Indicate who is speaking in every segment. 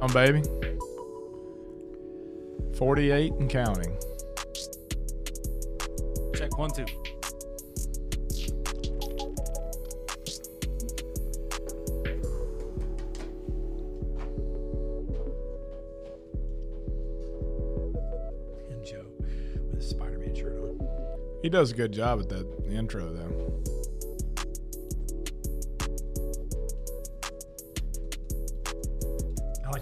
Speaker 1: on, baby. 48 and counting.
Speaker 2: Check one, two.
Speaker 3: And Joe with his Spider Man shirt on.
Speaker 1: He does a good job at that intro, though.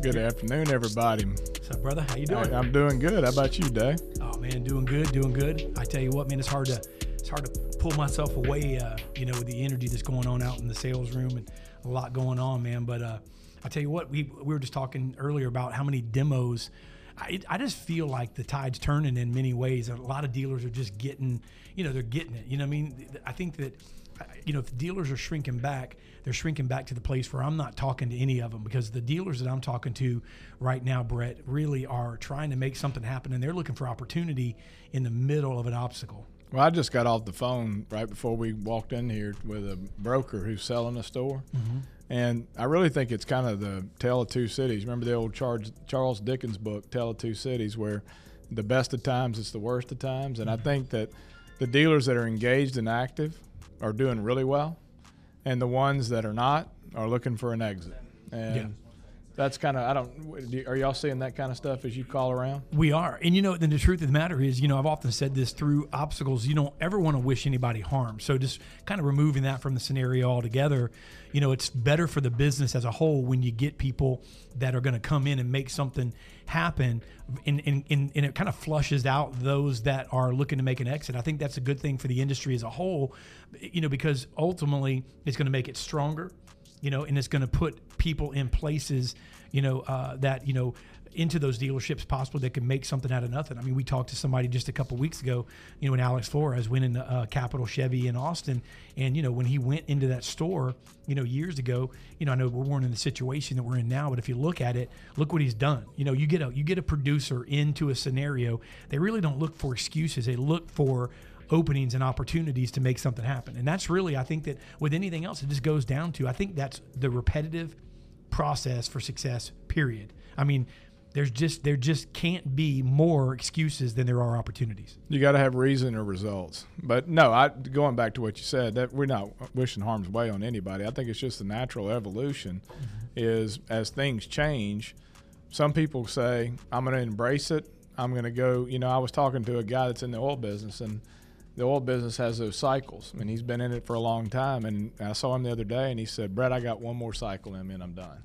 Speaker 3: Good afternoon,
Speaker 1: everybody.
Speaker 3: What's up, brother? How you doing?
Speaker 1: Hey, I'm doing good. How about you, Day?
Speaker 3: Oh man, doing good, doing good. I tell you what, man, it's hard to it's hard to pull myself away, uh, you know, with the energy that's going on out in the sales room and a lot going on, man. But uh, I tell you what, we we were just talking earlier about how many demos. I, I just feel like the tide's turning in many ways. A lot of dealers are just getting, you know, they're getting it. You know, what I mean, I think that you know, if dealers are shrinking back, they're shrinking back to the place where I'm not talking to any of them because the dealers that I'm talking to right now, Brett, really are trying to make something happen and they're looking for opportunity in the middle of an obstacle.
Speaker 1: Well, I just got off the phone right before we walked in here with a broker who's selling a store. Mm-hmm. And I really think it's kind of the tale of two cities. Remember the old Charles, Charles Dickens book, Tale of Two Cities, where the best of times is the worst of times. And I mm-hmm. think that the dealers that are engaged and active are doing really well, and the ones that are not are looking for an exit. And. That's kind of I don't. Are y'all seeing that kind of stuff as you call around?
Speaker 3: We are. And you know, then the truth of the matter is, you know, I've often said this through obstacles, you don't ever want to wish anybody harm. So just kind of removing that from the scenario altogether, you know, it's better for the business as a whole when you get people that are going to come in and make something happen and, and, and, and it kind of flushes out those that are looking to make an exit. I think that's a good thing for the industry as a whole, you know, because ultimately it's going to make it stronger you know, and it's going to put people in places, you know, uh, that you know into those dealerships possibly that can make something out of nothing. I mean, we talked to somebody just a couple weeks ago, you know, when Alex Flores went into uh, Capital Chevy in Austin, and you know, when he went into that store, you know, years ago, you know, I know we weren't in the situation that we're in now, but if you look at it, look what he's done. You know, you get a you get a producer into a scenario, they really don't look for excuses; they look for openings and opportunities to make something happen. And that's really, I think that with anything else, it just goes down to, I think that's the repetitive process for success, period. I mean, there's just, there just can't be more excuses than there are opportunities.
Speaker 1: You got to have reason or results. But no, I going back to what you said that we're not wishing harm's way on anybody. I think it's just the natural evolution. Mm-hmm. Is as things change, some people say I'm going to embrace it. I'm going to go. You know, I was talking to a guy that's in the oil business, and the oil business has those cycles, and he's been in it for a long time. And I saw him the other day, and he said, "Brett, I got one more cycle in me, and I'm done."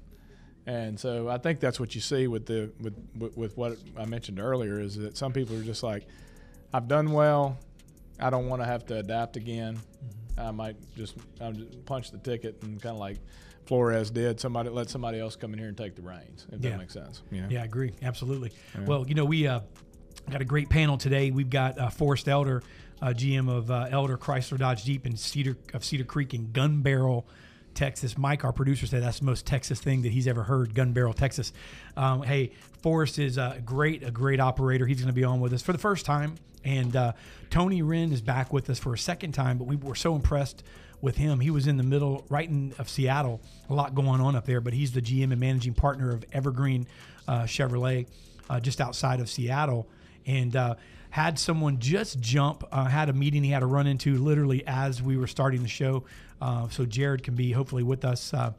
Speaker 1: And so I think that's what you see with the with with, with what I mentioned earlier is that some people are just like, I've done well, I don't want to have to adapt again. I might just I'll just punch the ticket and kind of like Flores did. Somebody let somebody else come in here and take the reins. If
Speaker 3: Yeah.
Speaker 1: that makes sense. You know?
Speaker 3: Yeah, I agree. Absolutely. Well, you know, we uh, got a great panel today. We've got uh, Forrest Elder, uh, GM of uh, Elder Chrysler Dodge Jeep in Cedar of Cedar Creek in Gun Barrel, Texas. Mike, our producer, said that's the most Texas thing that he's ever heard. Gun Barrel, Texas. Um, hey, Forrest is a great, a great operator. He's going to be on with us for the first time, and uh, Tony Wren is back with us for a second time. But we were so impressed with him. He was in the middle, right in of Seattle. A lot going on up there, but he's the GM and managing partner of Evergreen uh, Chevrolet, uh, just outside of Seattle, and uh, had someone just jump. Uh, had a meeting he had to run into literally as we were starting the show. Uh, so Jared can be hopefully with us. Uh,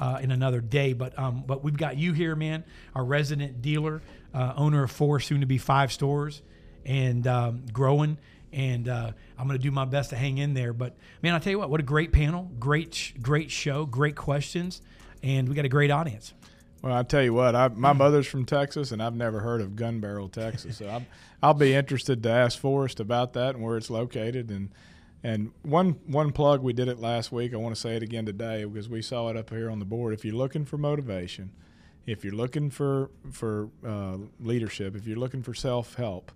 Speaker 3: uh, in another day. But um, but we've got you here, man, our resident dealer, uh, owner of four, soon to be five stores, and um, growing. and I'm going to do my best to hang in there. But man, I tell you what, what a great panel, great, great show, great questions, and we got a great audience.
Speaker 1: Well, I tell you what, I, my mm. mother's from Texas, and I've never heard of Gun Barrel, Texas. So i will be interested to ask Forrest about that and where it's located. And and one one plug, we did it last week. I want to say it again today because we saw it up here on the board. If you're looking for motivation, if you're looking for for uh, leadership, if you're looking for self help,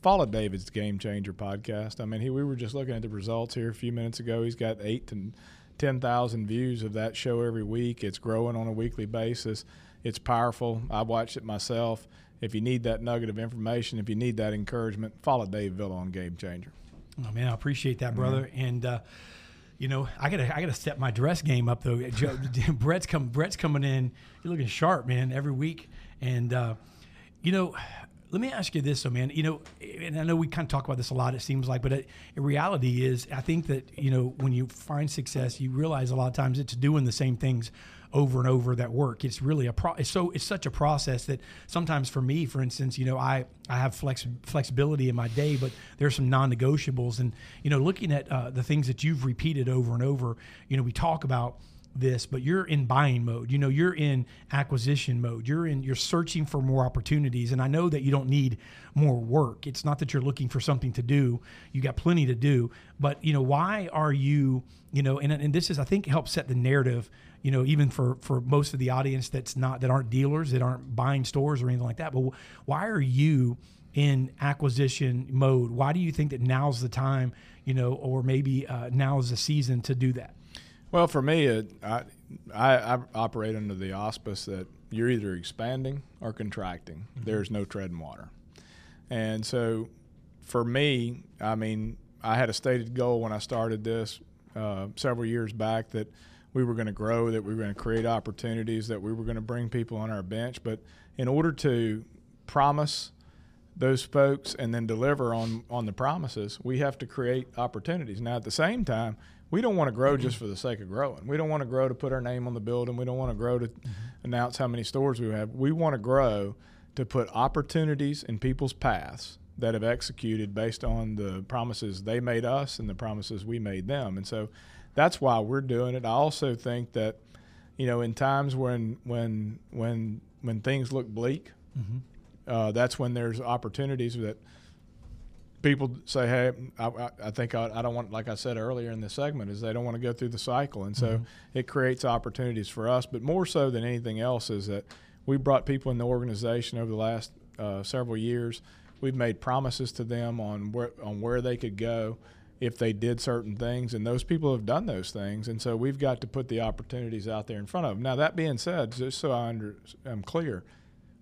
Speaker 1: follow David's Game Changer podcast. I mean, he, we were just looking at the results here a few minutes ago. He's got eight and 10,000 views of that show every week. It's growing on a weekly basis. It's powerful. I watched it myself. If you need that nugget of information, if you need that encouragement, follow Dave Villa on Game Changer.
Speaker 3: Oh man, I appreciate that, brother. Mm-hmm. And uh, you know, I gotta I gotta step my dress game up though. Joe, Brett's come Brett's coming in. You're looking sharp, man, every week. And uh, you know, let me ask you this, though, man. You know, and I know we kind of talk about this a lot. It seems like, but it, in reality is, I think that you know, when you find success, you realize a lot of times it's doing the same things over and over that work. It's really a pro. It's so it's such a process that sometimes for me, for instance, you know, I I have flex flexibility in my day, but there's some non-negotiables, and you know, looking at uh, the things that you've repeated over and over, you know, we talk about this but you're in buying mode. You know you're in acquisition mode. You're in you're searching for more opportunities and i know that you don't need more work. It's not that you're looking for something to do. You got plenty to do but you know why are you you know and, and this is i think helps set the narrative you know even for for most of the audience that's not that aren't dealers that aren't buying stores or anything like that. But why are you in acquisition mode? Why do you think that now's the time you know or maybe uh, now's the season to do that
Speaker 1: well, for me, it, I, I, I operate under the auspice that you're either expanding or contracting. Mm-hmm. There's no treading water. And so for me, I mean, I had a stated goal when I started this uh, several years back that we were going to grow, that we were going to create opportunities, that we were going to bring people on our bench. But in order to promise those folks and then deliver on, on the promises, we have to create opportunities. Now, at the same time, we don't want to grow just for the sake of growing. We don't want to grow to put our name on the building. We don't want to grow to mm-hmm. announce how many stores we have. We want to grow to put opportunities in people's paths that have executed based on the promises they made us and the promises we made them. And so that's why we're doing it. I also think that you know in times when when when when things look bleak, mm-hmm. uh, that's when there's opportunities that people say, "Hey, I, I think I, I, don't want." Like I said earlier in the segment, is they don't want to go through the cycle, and so mm-hmm. it creates opportunities for us. But more so than anything else, is that we brought people in the organization over the last uh, several years. We've made promises to them on where on where they could go if they did certain things, and those people have done those things, and so we've got to put the opportunities out there in front of them. Now, that being said, just so I under, I'm clear,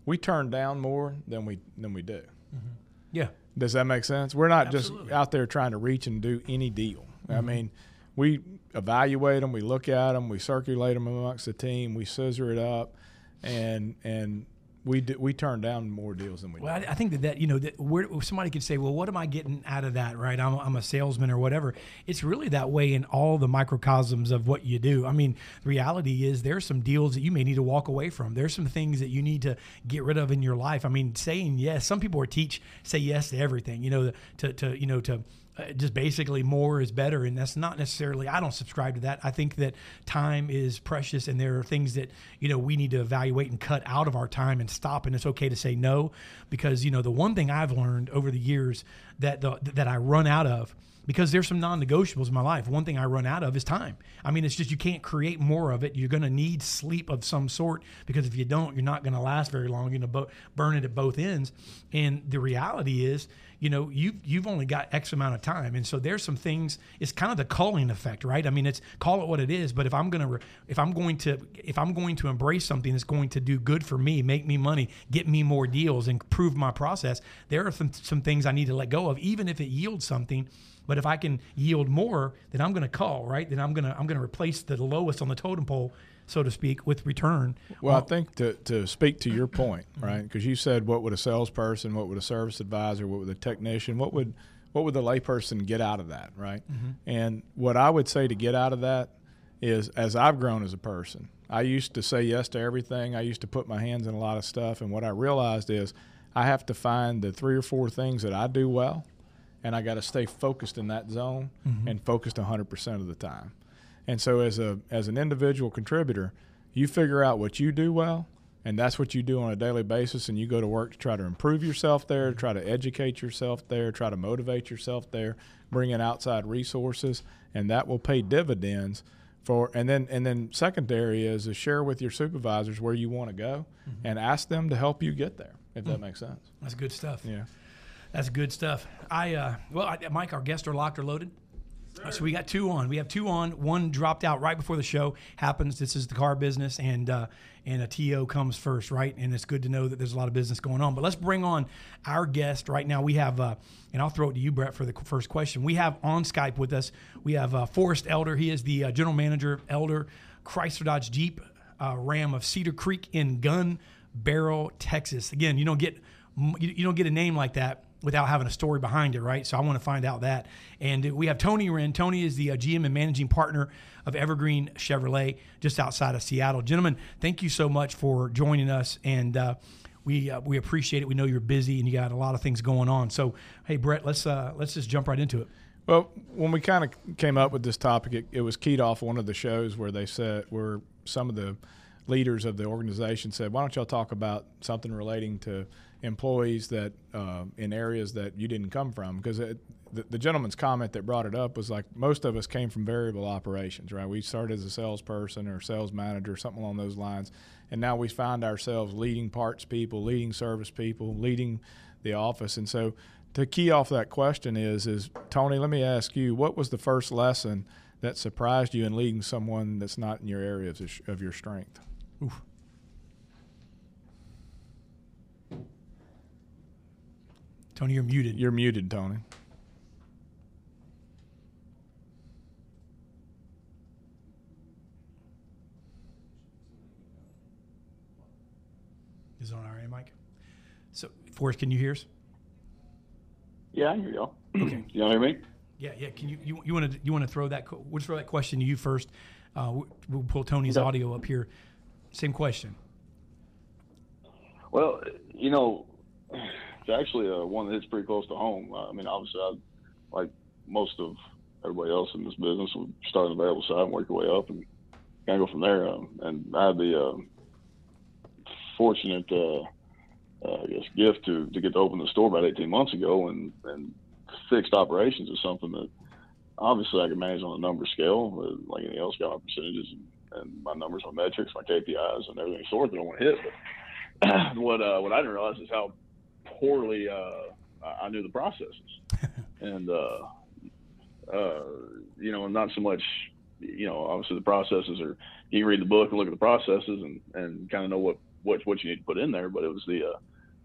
Speaker 1: we turn down more than we than we do.
Speaker 3: Mm-hmm. Yeah.
Speaker 1: Does that make sense? We're not Absolutely. just out there trying to reach and do any deal. Mm-hmm. I mean, we evaluate them, we look at them, we circulate them amongst the team, we scissor it up, and and we do, we turn down more deals than we.
Speaker 3: Well, do. I, I think that that you know that where somebody could say, well, what am I getting out of that? Right, I'm, I'm a salesman or whatever. It's really that way in all the microcosms of what you do. I mean, the reality is there's some deals that you may need to walk away from. There's some things that you need to get rid of in your life. I mean, saying yes. Some people are teach say yes to everything. You know, to to you know to uh, just basically more is better and that's not necessarily i don't subscribe to that i think that time is precious and there are things that you know we need to evaluate and cut out of our time and stop and it's okay to say no because you know the one thing i've learned over the years that the, that i run out of because there's some non-negotiables in my life. One thing I run out of is time. I mean, it's just you can't create more of it. You're going to need sleep of some sort because if you don't, you're not going to last very long. You're going to bo- burn it at both ends. And the reality is, you know, you you've only got X amount of time, and so there's some things. It's kind of the culling effect, right? I mean, it's call it what it is. But if I'm gonna if I'm going to if I'm going to embrace something that's going to do good for me, make me money, get me more deals, improve my process, there are some some things I need to let go of, even if it yields something but if I can yield more, then I'm going to call, right? Then I'm going to I'm going to replace the lowest on the totem pole, so to speak, with return.
Speaker 1: Well, I think to to speak to your point, right? Because you said, what would a salesperson, what would a service advisor, what would a technician, what would what would the layperson get out of that, right? Mm-hmm. And what I would say to get out of that is, as I've grown as a person, I used to say yes to everything. I used to put my hands in a lot of stuff, and what I realized is I have to find the three or four things that I do well and I got to stay focused in that zone mm-hmm. and focused 100% of the time. And so as a as an individual contributor, you figure out what you do well, and that's what you do on a daily basis and you go to work to try to improve yourself there, mm-hmm. try to educate yourself there, try to motivate yourself there, bring in outside resources, and that will pay dividends for and then and then secondary is to share with your supervisors where you want to go mm-hmm. and ask them to help you get there if that mm. makes sense.
Speaker 3: That's good stuff.
Speaker 1: Yeah.
Speaker 3: That's good stuff. I uh, well, I, Mike, our guests are locked or loaded. Uh, So we got two on. We have two on. One dropped out right before the show happens. This is the car business, and uh, and a TO comes first, right? And it's good to know that there's a lot of business going on. But let's bring on our guest right now. We have, uh, and I'll throw it to you, Brett, for the first question. We have on Skype with us. We have uh, Forrest Elder. He is the uh, general manager, Elder Chrysler Dodge Jeep uh, Ram of Cedar Creek in Gun Barrel, Texas. Again, you don't get you don't get a name like that without having a story behind it, right? So I want to find out that. And we have Tony Wren. Tony is the uh, GM and managing partner of Evergreen Chevrolet, just outside of Seattle. Gentlemen, thank you so much for joining us, and uh, we uh, we appreciate it. We know you're busy and you got a lot of things going on. So hey, Brett, let's uh, let's just jump right into it.
Speaker 1: Well, when we kind of came up with this topic, it, it was keyed off one of the shows where they said where some of the leaders of the organization said, "Why don't y'all talk about something relating to employees that uh, in areas that you didn't come from?" Because the, the gentleman's comment that brought it up was like most of us came from variable operations, right? We started as a salesperson or sales manager, something along those lines, and now we find ourselves leading parts people, leading service people, leading the office, and so to key off that question is is Tony, let me ask you, what was the first lesson that surprised you in leading someone that's not in your area of, of your strength?
Speaker 3: Oof. Tony, you're muted.
Speaker 1: You're muted, Tony.
Speaker 3: Is it on our end, Mike? So, Forrest, can you hear us?
Speaker 2: Yeah, I hear y'all.
Speaker 3: Okay.
Speaker 2: Y'all hear me?
Speaker 3: Yeah, yeah. Can you you, you want to you want to throw that? We'll throw that question to you first. Uh, we- we'll pull Tony's
Speaker 2: Okay.
Speaker 3: audio up here. Same question.
Speaker 2: Well, you know, it's actually uh, one that hits pretty close to home. I mean, obviously, I, like most of everybody else in this business, we start on the variable side and work your way up and kind of go from there. Um, and I had the uh, fortunate, uh, uh, I guess, gift to, to get to open the store about 18 months ago, and, and fixed operations is something that obviously I can manage on a number scale, like anything else, got my percentages and, and my numbers, my metrics, my KPIs, and everything sort that I want to hit. But what uh, what I didn't realize is how poorly uh, I knew the processes, and uh, uh, you know, not so much. You know, obviously the processes are you can read the book and look at the processes and, and kind of know what, what what you need to put in there, but it was the uh,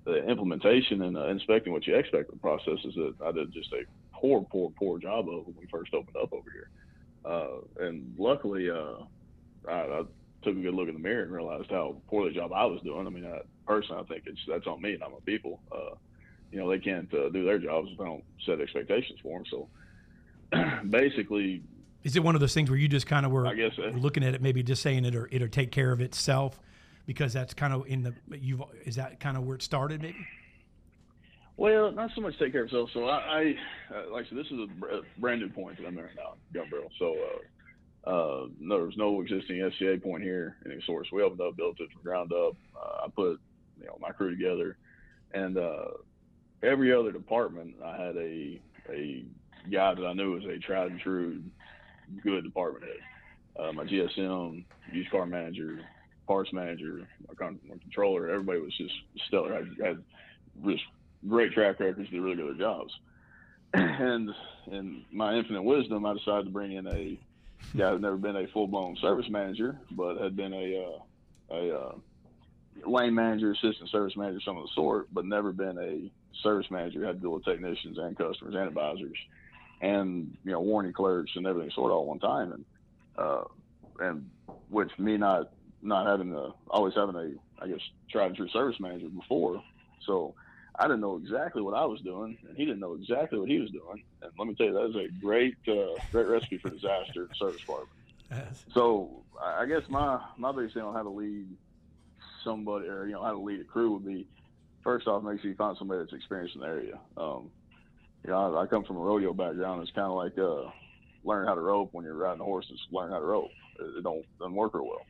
Speaker 2: the implementation and uh, inspecting what you expect the processes that I did just a poor, poor, poor job of when we first opened up over here. Uh, and luckily, uh, I, I took a good look in the mirror and realized how poorly the job I was doing. I mean, I, personally, I think it's that's on me, and not my people. Uh, you know, they can't uh, do their jobs if I don't set expectations for them. So basically,
Speaker 3: Is it one of those things where you just kind of were
Speaker 2: I guess uh,
Speaker 3: looking at it, maybe just saying it or it'll take care of itself, because that's kind of in the you've is that kind of where it started, maybe?
Speaker 2: Well, not so much take care of itself. So I, I uh, like I said, this is a brand new point that I'm at now, Gun Barrel. So uh, uh, no, there was no existing FCA point here in any source. We opened up, built it from ground up. Uh, I put you know my crew together, and uh, every other department I had a a guy that I knew was a tried and true good department head. Uh, my GSM, used car manager, parts manager, my, con- my controller, everybody was just stellar. I had just great track records, did really good jobs. And in my infinite wisdom, I decided to bring in a guy who'd never been a full blown service manager, but had been a uh, a uh, lane manager, assistant service manager, some of the sort, but never been a service manager. Had to deal with technicians and customers and advisors, and you know warranty clerks and everything sort of all one time. And uh, and which me not not having a always having a I guess tried and true service manager before, so I didn't know exactly what I was doing, and he didn't know exactly what he was doing. And let me tell you, that is a great, uh, great recipe for disaster in the service department.
Speaker 3: Yes.
Speaker 2: So I guess my my biggest thing on how to lead somebody, or you know, how to lead a crew would be first off, make sure you find somebody that's experienced in the area. Um, you know, I, I come from a rodeo background. It's kind of like uh, learning how to rope when you're riding a horse. It's learning how to rope. It, it don't doesn't work real well.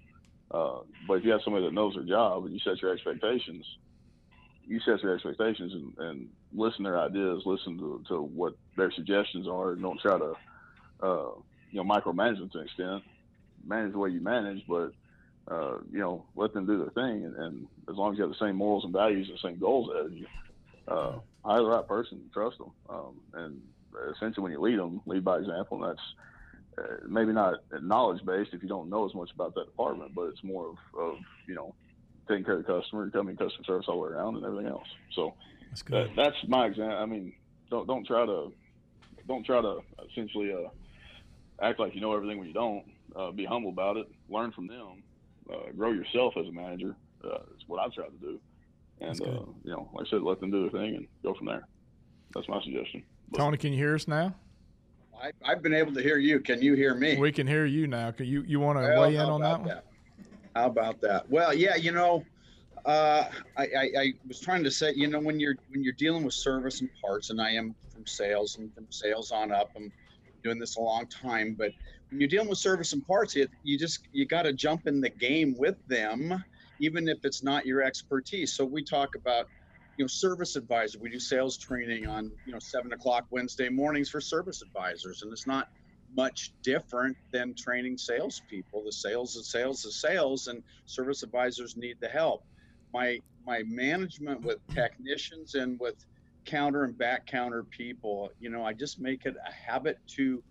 Speaker 2: Uh, but if you have somebody that knows their job and you set your expectations, you set your expectations and, and listen to their ideas, listen to, to what their suggestions are, and don't try to, uh, you know, micromanage them to an extent. Manage the way you manage, but uh, you know, let them do their thing. And, and as long as you have the same morals and values, the same goals as you, uh, hire the right person, trust them, um, and essentially when you lead them, lead by example. And that's uh, maybe not knowledge based if you don't know as much about that department, but it's more of, of you know taking care of the customer, coming customer service all the way around, and everything else. So
Speaker 3: That's good.
Speaker 2: that, that's my example. I mean, don't don't try to don't try to essentially uh, act like you know everything when you don't. Uh, be humble about it. Learn from them. Uh, grow yourself as a manager. Uh, is what I've tried to do. And
Speaker 3: That's good.
Speaker 2: uh, you know, like I said, let them do their thing and go from there. That's my suggestion. But-
Speaker 1: Tony, can you hear us now?
Speaker 4: I, I've been able to hear you. Can you hear me?
Speaker 1: We can hear you now. Can you you want to
Speaker 4: Well,
Speaker 1: weigh in on that
Speaker 4: about
Speaker 1: one?
Speaker 4: How about that? Well, yeah, you know, uh, I, I, I was trying to say, you know, when you're when you're dealing with service and parts, and I am from sales and from sales on up, I'm doing this a long time. But when you're dealing with service and parts, you, you just you got to jump in the game with them, even if it's not your expertise. So we talk about, you know, service advisor. We do sales training on you know seven o'clock Wednesday mornings for service advisors, and it's not much different than training salespeople. The sales is sales is sales, and service advisors need the help. My my management with technicians and with counter and back counter people, you know, I just make it a habit to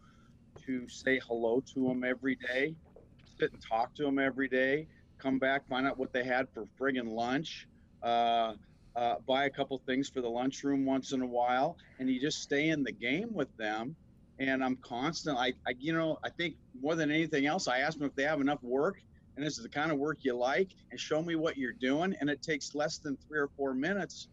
Speaker 4: to say hello to them every day, sit and talk to them every day, come back, find out what they had for friggin' lunch. Uh, uh, buy a couple things for the lunchroom once in a while, and you just stay in the game with them and I'm constant. I, I, you know, I think more than anything else, I ask them if they have enough work and this is the kind of work you like, and show me what you're doing. And it takes less than three or four minutes,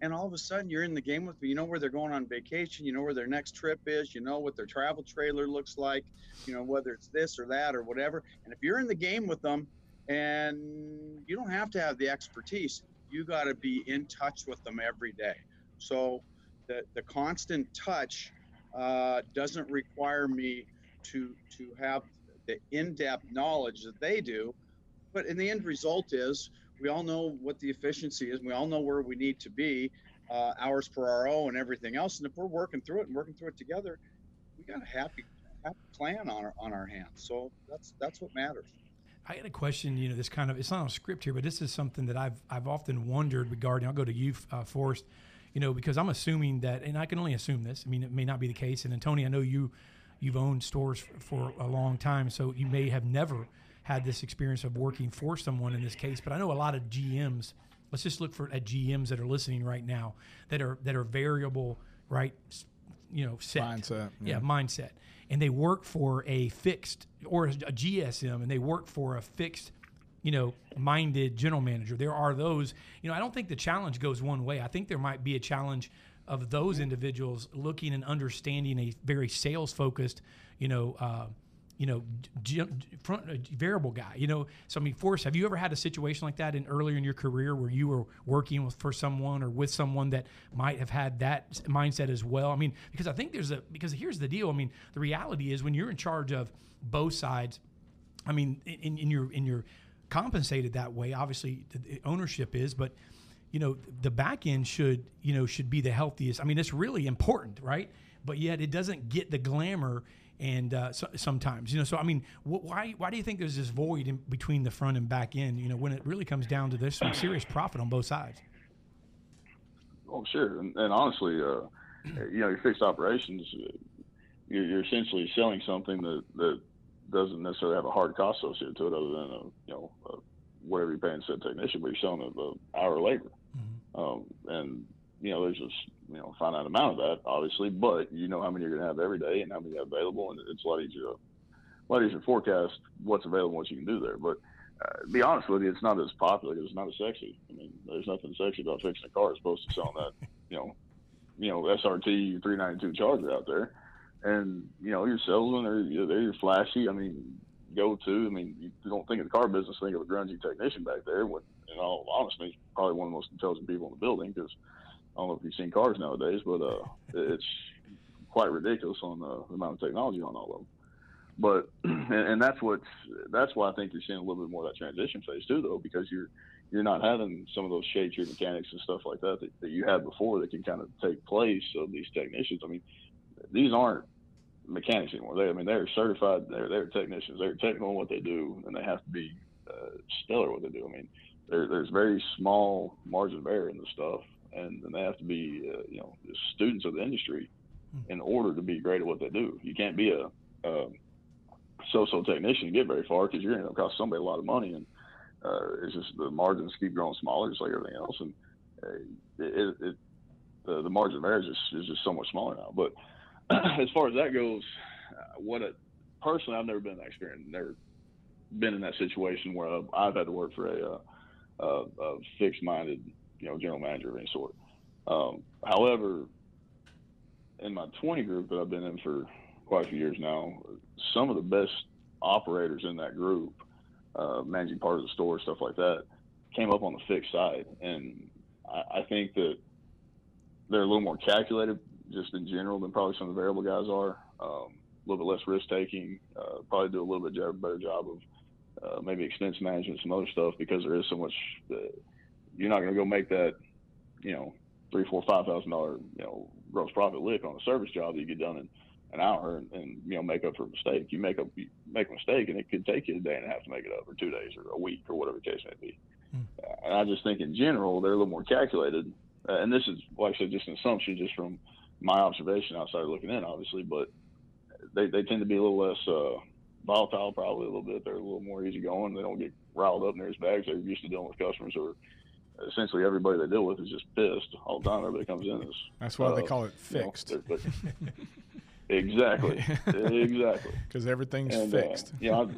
Speaker 4: and all of a sudden you're in the game with me. You know where they're going on vacation. You know where their next trip is. You know what their travel trailer looks like. You know whether it's this or that or whatever. And if you're in the game with them, and you don't have to have the expertise, you got to be in touch with them every day. So the the constant touch uh, doesn't require me to to have the in-depth knowledge that they do but in the end result is we all know what the efficiency is we all know where we need to be uh, hours per RO and everything else and if we're working through it and working through it together we got a happy happy plan on our on our hands so that's that's what matters
Speaker 3: I had a question. You know, this kind of it's not on a script here, but this is something that I've I've often wondered regarding. I'll go to you, uh, Forrest. You know, because I'm assuming that, and I can only assume this. I mean, it may not be the case. And then Tony, I know you you've owned stores for a long time, so you may have never had this experience of working for someone in this case. But I know a lot of GMs. Let's just look for at GMs that are listening right now that are that are variable, right? You know, set
Speaker 1: Mindset.
Speaker 3: yeah, mindset. And they work for a fixed or a GSM and they work for a fixed, you know, minded general manager. There are those, you know, I don't think the challenge goes one way. I think there might be a challenge of those individuals looking and understanding a very sales focused, you know, uh, you know, g- front uh, variable guy. You know, so I mean, Forrest, have you ever had a situation like that in earlier in your career where you were working with for someone or with someone that might have had that mindset as well? I mean, because I think there's a because here's the deal. I mean, the reality is when you're in charge of both sides, I mean, in, in your in your compensated that way. Obviously, ownership is, but you know, the back end should you know should be the healthiest. I mean, it's really important, right? But yet, it doesn't get the glamour. And uh, so, sometimes, you know, so I mean, wh- why why do you think there's this void in between the front and back end? You know, when it really comes down to there's some serious profit on both sides.
Speaker 2: Oh, sure. And, and honestly, uh, you know, your fixed operations, uh, you're, you're essentially selling something that, that doesn't necessarily have a hard cost associated to it other than, a, you know, a, whatever you're paying said technician, but you're selling a, a hour labor. Um, and, you know, there's just, you know, finite amount of that, obviously, but you know how many you're going to have every day and how many you have available. And it's a lot easier to, a lot easier to forecast what's available, what you can do there. But, uh, be honest with you, it's not as popular because it's not as sexy. I mean, there's nothing sexy about fixing a car as opposed to selling that, you know, you know, SRT 392 Charger out there. And, you know, your salesmen, they're, they're flashy. I mean, go to, I mean, you don't think of the car business, think of a grungy technician back there. When, in all honesty, probably one of the most intelligent people in the building because I don't know if you've seen cars nowadays, but uh, it's quite ridiculous on the, the amount of technology on all of them. But and, and that's what's that's why I think you're seeing a little bit more of that transition phase too, though, because you're you're not having some of those shade tree mechanics and stuff like that, that that you had before that can kind of take place of these technicians. I mean, these aren't mechanics anymore. They, I mean, they're certified. They're they're technicians. They're technical in what they do, and they have to be uh, stellar what they do. I mean, there, there's very small margin of error in the stuff, and, and they have to be, uh, you know, students of the industry in order to be great at what they do. You can't be a, a so-so technician and get very far because you're going to cost somebody a lot of money, and uh, it's just the margins keep growing smaller, just like everything else, and uh, it, it, the, the margin of error is just, is just so much smaller now. But as far as that goes, uh, what it, personally, I've never been in that experience, never been in that situation where I've, I've had to work for a, uh, a, a fixed-minded, you know, general manager of any sort. Um, however, in my 20 group that I've been in for quite a few years now, some of the best operators in that group, uh, managing part of the store, stuff like that, came up on the fixed side, and I, I think that they're a little more calculated just in general than probably some of the variable guys are. Um, a little bit less risk taking, uh, probably do a little bit better job of uh, maybe expense management, some other stuff because there is so much. Uh, you're not going to go make that, you know, three, four, five thousand dollar, you know, gross profit lick on a service job that you get done in an hour and, and you know make up for a mistake. You make up you make a mistake and it could take you a day and a half to make it up, or two days, or a week, or whatever the case may be. Uh, and I just think in general they're a little more calculated. Uh, and this is, like I said, just an assumption, just from my observation outside of looking in, obviously. But they they tend to be a little less uh, volatile, probably a little bit. They're a little more easygoing. They don't get riled up near as bad bags. They're used to dealing with customers or essentially everybody they deal with is just pissed all the time. Everybody comes in is
Speaker 1: That's why they
Speaker 2: uh,
Speaker 1: call it
Speaker 2: you know,
Speaker 1: fixed.
Speaker 2: they're- they're- exactly, exactly.
Speaker 1: Because everything's
Speaker 2: And, uh,
Speaker 1: fixed.
Speaker 2: you know,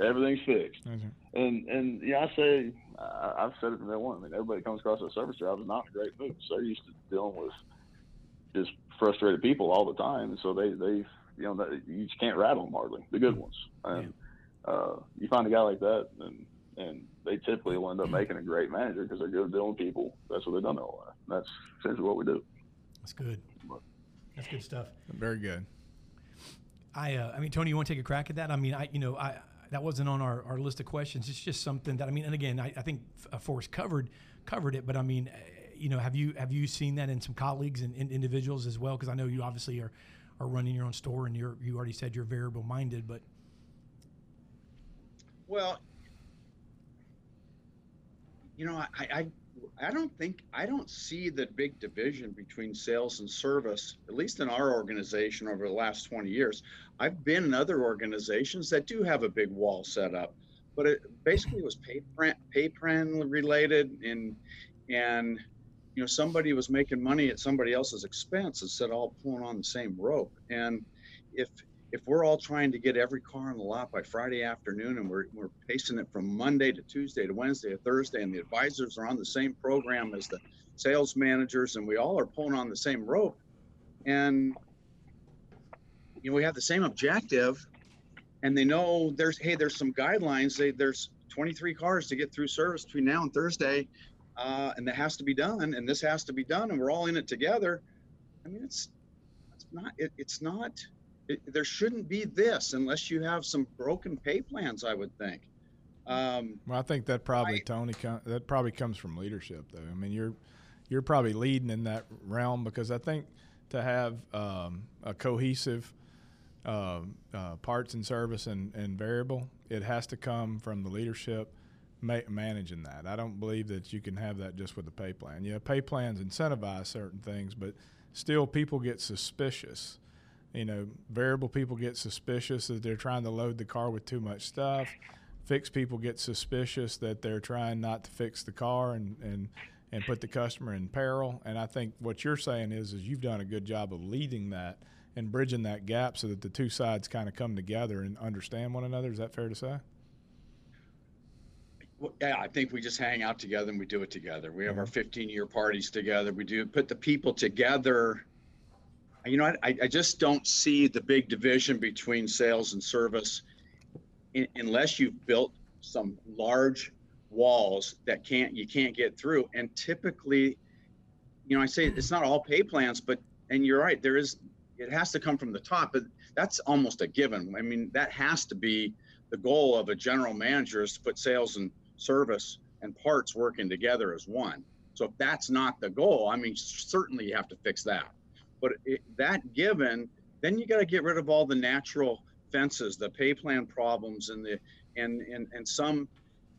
Speaker 2: I- everything's fixed. And and yeah, I say I, I've said it from day one. I mean, everybody comes across a service job is not in a great mood. So they're used to dealing with just frustrated people all the time, and so they they you know that, you just can't rattle them hardly the good ones. And uh, you find a guy like that, and and they typically will end up making a great manager because they're good at dealing with people. That's what they've done their whole life. That's essentially what we do.
Speaker 3: That's good. That's good stuff.
Speaker 1: Very good.
Speaker 3: I, uh, I mean, Tony, you want to take a crack at that? I mean, I, you know, I that wasn't on our, our list of questions. It's just something that I mean, and again, I, I think uh, Forrest covered covered it, but I mean, uh, you know, have you have you seen that in some colleagues and, and individuals as well? Because I know you obviously are are running your own store, and you're you already said you're variable minded, but
Speaker 4: Well, you know, I, I, I don't think I don't see the big division between sales and service, at least in our organization over the last 20 years. I've been in other organizations that do have a big wall set up, but it basically was pay plan, pay plan related and and you know somebody was making money at somebody else's expense instead of all pulling on the same rope. And if if we're all trying to get every car on the lot by Friday afternoon and we're, we're pacing it from Monday to Tuesday to Wednesday to Thursday, and the advisors are on the same program as the sales managers, and we all are pulling on the same rope, and you know we have the same objective, and they know there's hey there's some guidelines. They, there's 23 cars to get through service between now and Thursday, uh, and that has to be done, and this has to be done, and we're all in it together. I mean it's it's not it, it's not it, there shouldn't be this unless you have some broken pay plans i would think um,
Speaker 1: Well, I think that probably
Speaker 4: I-
Speaker 1: Tony that probably comes from leadership, though. I mean, you're you're probably leading in that realm because I think to have um, a cohesive uh, uh, parts and service and, and variable, it has to come from the leadership ma- managing that. I don't believe that you can have that just with the pay plan. Yeah, pay plans incentivize certain things, but still people get suspicious. You know, variable people get suspicious that they're trying to load the car with too much stuff. Fixed people get suspicious that they're trying not to fix the car and, and, and put the customer in peril. And I think what you're saying is is you've done a good job of leading that and bridging that gap so that the two sides kind of come together and understand one another. Is that fair to say?
Speaker 4: Yeah i think we just hang out together and we do it together. We have our mm-hmm. 15 year parties together. We do put the people together. You know I, I just don't see the big division between sales and service in, unless you've built some large walls that can't you can't get through. And typically you know i say it's not all pay plans but and you're right there is it has to come from the top, but that's almost a given. I mean, that has to be the goal of a general manager is to put sales and service and parts working together as one. So if that's not the goal, I mean, certainly you have to fix that. But it, that given, then you got to get rid of all the natural fences, the pay plan problems, and the and and and some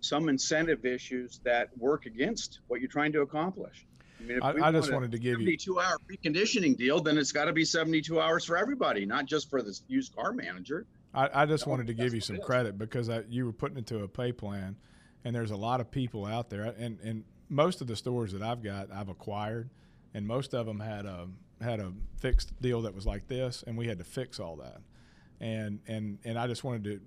Speaker 4: some incentive issues that work against what you're trying to accomplish. I mean,
Speaker 1: I, I just wanted to give you
Speaker 4: 72 hour reconditioning deal, then it's got to be 72 hours for everybody, not just for the used car manager.
Speaker 1: I, I just
Speaker 4: No,
Speaker 1: wanted to give you some credit because I, you were putting it to a pay plan, and there's a lot of people out there, and, and most of the stores that I've got, I've acquired, and most of them had a had a fixed deal that was like this, and we had to fix all that, and and and I just wanted to,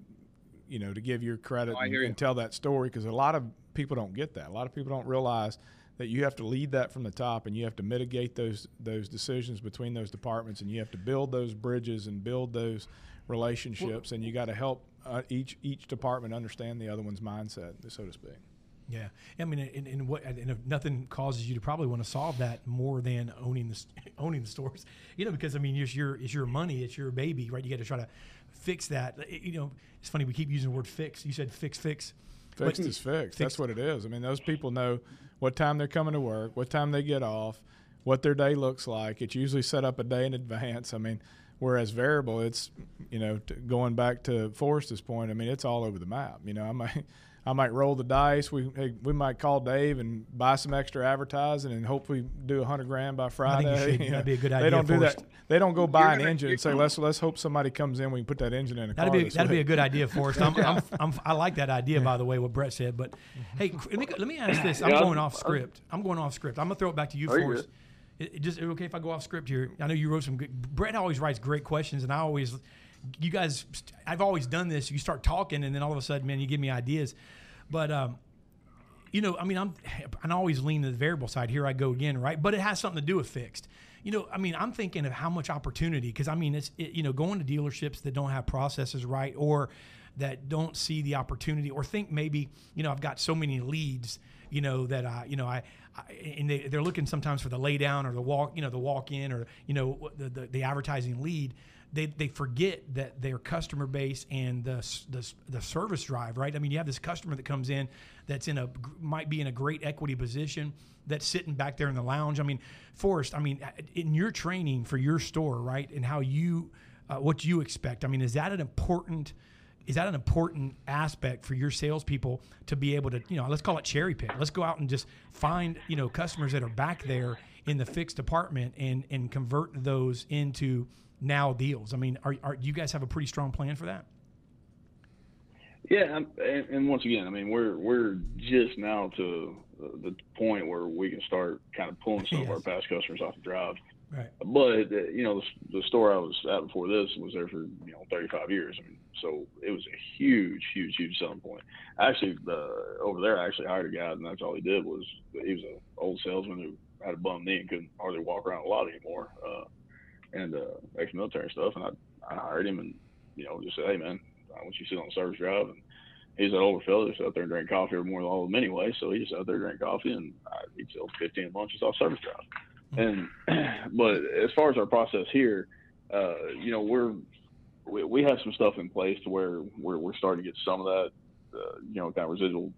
Speaker 1: you know, to give your credit
Speaker 4: I
Speaker 1: and,
Speaker 4: you.
Speaker 1: and tell that story because a lot of people don't get that. A lot of people don't realize that you have to lead that from the top and you have to mitigate those those decisions between those departments and you have to build those bridges and build those relationships and you got to help uh, each each department understand the other one's mindset so to speak
Speaker 3: Yeah, I mean, and, and what, and if nothing causes you to probably want to solve that more than owning the owning the stores, you know, because I mean, it's your it's your money, it's your baby, right? You got to try to fix that. It- You know, it's funny we keep using the word fix. You said fix, fix.
Speaker 1: fixed
Speaker 3: But-
Speaker 1: is fixed that's what it is i mean those people know what time they're coming to work what time they get off what their day looks like it's usually set up a day in advance i mean whereas variable it's you know t- going back to forrest's point i mean it's all over the map you know i might I might roll the dice. We hey, we might call Dave and buy some extra advertising and hope we do a hundred grand by
Speaker 3: I
Speaker 1: Friday.
Speaker 3: think you should.
Speaker 1: You know,
Speaker 3: That'd be a good idea.
Speaker 1: They don't do that. They don't go buy an
Speaker 4: gonna-
Speaker 1: engine and say let's let's hope somebody comes in. We can put that engine in a
Speaker 3: That'd
Speaker 1: car.
Speaker 3: be that'd be a good idea for us. I'm, I'm, I'm, I like that idea, by the way, what Brett said. But hey, let me let me ask this. I'm
Speaker 2: Yeah,
Speaker 3: going
Speaker 2: I'm-
Speaker 3: off script. I'm going off script. I'm gonna throw it back to you,
Speaker 2: you're
Speaker 3: Forrest. It, it just okay if I go off script here. I know you wrote some. Good, Brett always writes great questions, and I always, you guys, I've always done this. You start talking, and then all of a sudden, man, you give me ideas. But um, you know, I mean, I'm I always lean to the variable side. Here I go again, right? But it has something to do with fixed. You know, I mean, I'm thinking of how much opportunity because I mean, it's it, you know, going to dealerships that don't have processes right or that don't see the opportunity or think maybe you know I've got so many leads you know that I you know I, I and they, they're looking sometimes for the lay down or the walk you know the walk in or you know the, the, the advertising lead they, they forget that their customer base and the, the, the service drive, right? I mean, you have this customer that comes in that's in a might be in a great equity position that's sitting back there in the lounge. I mean, Forrest, I mean, in your training for your store, right, and how you uh, what you expect. I mean, is that an important is that an important aspect for your salespeople to be able to, you know, let's call it cherry pick. Let's go out and just find, you know, customers that are back there in the fixed department and and convert those into now deals. I mean, are, are do you guys have a pretty strong plan for that?
Speaker 2: Yeah, and, and once again, I mean, we're we're just now to the the point where we can start kind of pulling some of our past customers off the drive.
Speaker 3: Right.
Speaker 2: But uh, you know, the, the store I was at before this was there for you know 35 years. I mean, so it was a huge, huge, huge selling point. Actually, uh, over there, I actually hired a guy, and that's all he did was he was an old salesman who had a bum knee and couldn't hardly walk around a lot anymore, uh, and uh, ex-military stuff. And I, I hired him, and you know, just said, hey man, I want you to sit on the service drive and he's that older fella sat out there and drank coffee morning with all of them anyway. So he just sat there and drank coffee and I, he'd sell 15 lunches off service drive. And, but as far as our process here, uh, you know, we're, we, we have some stuff in place to where we're, we're starting to get some of that, uh, you know, kind of residual,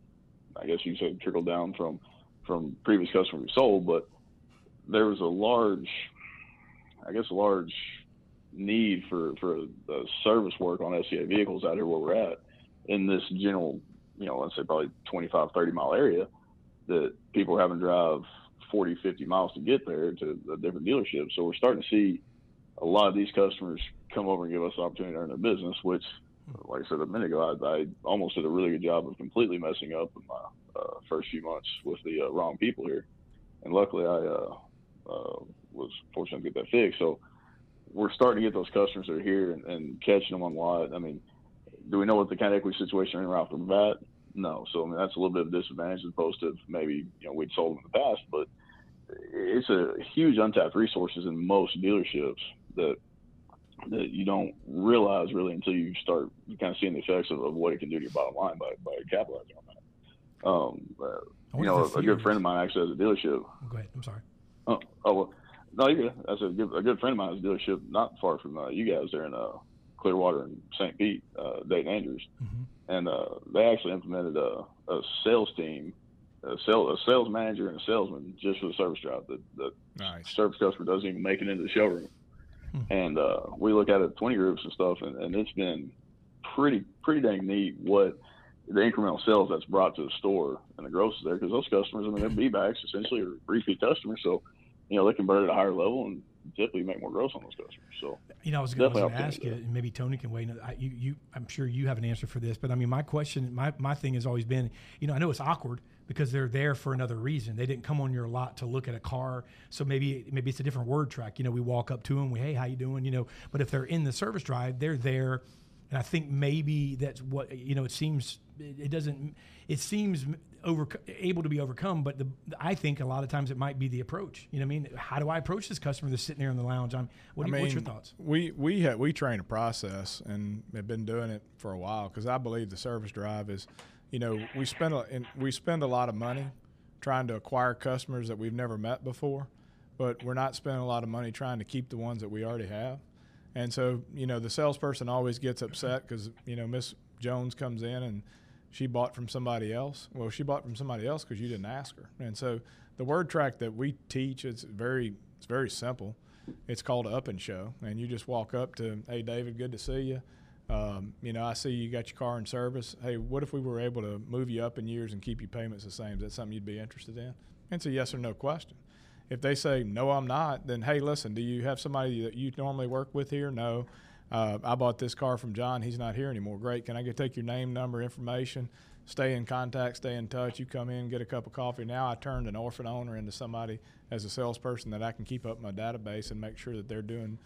Speaker 2: I guess you could say trickle down from, from previous customers we sold, but there was a large, I guess, a large need for, for the service work on FCA vehicles out here where we're at in this general, you know, let's say probably 25, 30 mile area that people are having to drive 40, 50 miles to get there to a different dealership. So we're starting to see a lot of these customers come over and give us the opportunity to earn their business, which, like I said a minute ago, I, I almost did a really good job of completely messing up in my uh, first few months with the uh, wrong people here. And luckily, I uh, uh, was fortunate to get that fixed. So we're starting to get those customers that are here and, and catching them on lot. I mean, do we know what the kind of equity situation off the bat? No. So I mean, that's a little bit of a disadvantage as opposed to maybe you know we'd sold them in the past, but it's a huge untapped resources in most dealerships that that you don't realize really until you start you kind of seeing the effects of, of what it can do to your bottom line by, by capitalizing on that. Um, uh, you know,
Speaker 3: if
Speaker 2: a, good friend of mine actually has a dealership
Speaker 3: Go ahead. I'm sorry.
Speaker 2: Oh, oh well, no, you're good. That's a good, a good friend of mine has a dealership not far from uh, you guys there in uh, Clearwater and St. Pete, uh, Dayton Andrews,
Speaker 3: Mhm.
Speaker 2: and uh, they actually implemented a, a sales team, a, sale, a sales manager and a salesman just for the service drive. The, the
Speaker 1: Nice.
Speaker 2: service customer doesn't even make it into the showroom,
Speaker 3: Hmm.
Speaker 2: and uh, we look at it 20 groups and stuff, and, and it's been pretty pretty dang neat what the incremental sales that's brought to the store and the growth is there because those customers, I mean, they're B-backs essentially or repeat customers, so you know they convert at a higher level and typically make more gross on those customers. So
Speaker 3: You know, I was going to ask you, and maybe Tony can weigh in. I, you, you, I'm sure you have an answer for this, but I mean, my question, my, my thing has always been, you know, I know it's awkward because they're there for another reason. They didn't come on your lot to look at a car, so maybe maybe it's a different word track. You know, we walk up to them, we hey, how you doing? You know, but if they're in the service drive, they're there, and I think maybe that's what you know. It seems it, it doesn't. It seems over able to be overcome, but the I think a lot of times it might be the approach. You know, what I mean, how do I approach this customer that's sitting there in the lounge? I'm. What do
Speaker 1: I
Speaker 3: you, what's your thoughts?
Speaker 1: We we ha we train a process and have been doing it for a while because I believe the service drive is, you know, we spend a, and we spend a lot of money trying to acquire customers that we've never met before, but we're not spending a lot of money trying to keep the ones that we already have. And so, you know, the salesperson always gets upset because you know Miss Jones comes in and she bought from somebody else. Well, she bought from somebody else because you didn't ask her. And so, the word track that we teach it's very it's very simple. It's called Up and Show, and you just walk up to, hey David, good to see you. Um, you know, I see you got your car in service. Hey, what if we were able to move you up in years and keep your payments the same? Is that something you'd be interested in? It's a yes or no question. If they say no, I'm not, then hey, listen, do you have somebody that you normally work with here? No. Uh, I bought this car from John. He's not here anymore. Great. Can I get take your name, number, information? Stay in contact. Stay in touch. You come in, get a cup of coffee. Now I turned an orphan owner into somebody as a salesperson that I can keep up my database and make sure that they're doing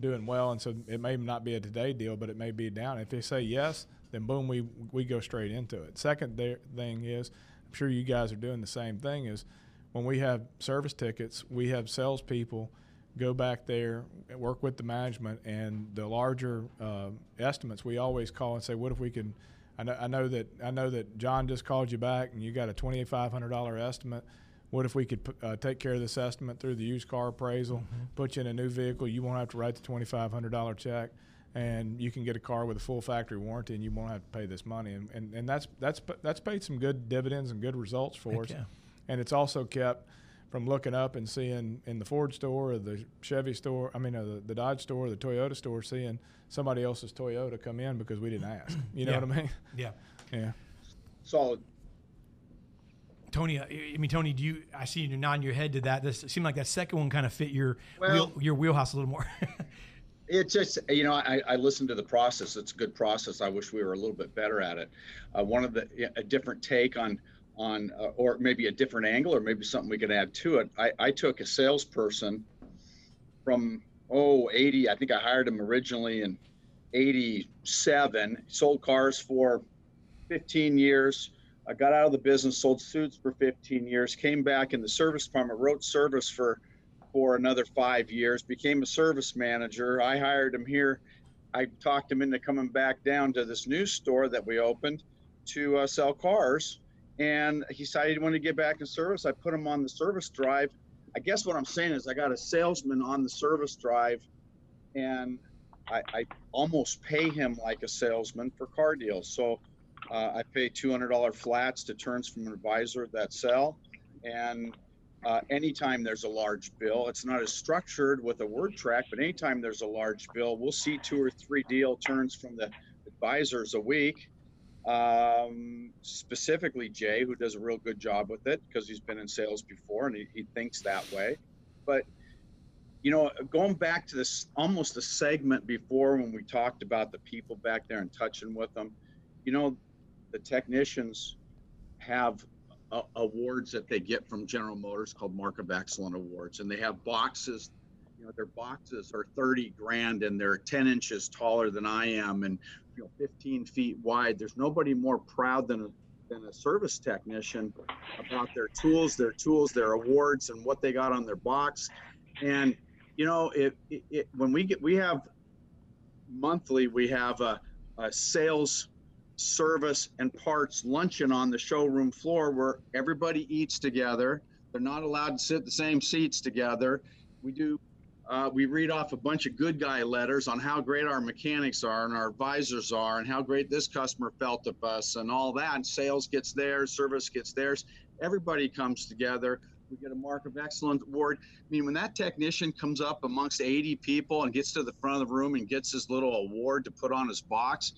Speaker 1: doing well. And so it may not be a today deal, but it may be down. If they say yes, then boom, we we go straight into it. Second thing is, I'm sure you guys are doing the same thing. Is when we have service tickets, we have salespeople go back there, work with the management, and the larger uh, estimates we always call and say, what if we can. I know, I know that I know that John just called you back, and you got a twenty five hundred dollar estimate. What if we could uh, take care of this estimate through the used car appraisal, put you in a new vehicle? You won't have to write the twenty five hundred dollar check, and you can get a car with a full factory warranty, and you won't have to pay this money. And and, and that's that's that's paid some good dividends and good results for
Speaker 3: Heck
Speaker 1: us.
Speaker 3: yeah.
Speaker 1: And it's also kept from looking up and seeing in the Ford store or the Chevy store, I mean, uh, the, the Dodge store, the Toyota store, seeing somebody else's Toyota come in because we didn't ask. You know
Speaker 3: Yeah.
Speaker 1: what I mean?
Speaker 3: Yeah.
Speaker 1: Yeah.
Speaker 4: Solid.
Speaker 3: Tony, uh, I mean, Tony, do you? I see you nodding your head to that. This seemed like that second one kind of fit your
Speaker 4: Well-
Speaker 3: wheel, your wheelhouse a little more.
Speaker 4: It's just, you know, I, I listened to the process. It's a good process. I wish we were a little bit better at it. Uh, one of the, a different take on, on, uh, or maybe a different angle, or maybe something we could add to it. I, I took a salesperson from, oh, 80, I think I hired him originally in 87, sold cars for 15 years. I got out of the business, sold suits for 15 years, came back in the service department, wrote service for for another five years, became a service manager. I hired him here. I talked him into coming back down to this new store that we opened to uh, sell cars. And he decided he wanted to get back in service. I put him on the service drive. I guess what I'm saying is I got a salesman on the service drive and I, I almost pay him like a salesman for car deals. So uh, I pay $200 flats to turns from an advisor that sell. And uh, anytime there's a large bill, it's not as structured with a word track, but anytime there's a large bill, we'll see two or three deal turns from the advisors a week. Um, specifically, Jay, who does a real good job with it because he's been in sales before and he, he thinks that way. But you know, going back to this almost a segment before when we talked about the people back there and touching with them, you know, the technicians have uh, awards that they get from General Motors called Mark of Excellent Awards, and they have boxes. You know, their boxes are 30 grand and they're 10 inches taller than I am and you know 15 feet wide. There's nobody more proud than a than a service technician about their tools, their tools, their awards, and what they got on their box. And you know, it, it, it when we get we have monthly, we have a, a sales service and parts luncheon on the showroom floor where everybody eats together. They're not allowed to sit the same seats together. We do. Uh, we read off a bunch of good guy letters on how great our mechanics are and our advisors are and how great this customer felt of us and all that. Sales gets theirs, service gets theirs. Everybody comes together. We get a mark of excellence award. I mean, when that technician comes up amongst 80 people and gets to the front of the room and gets his little award to put on his box,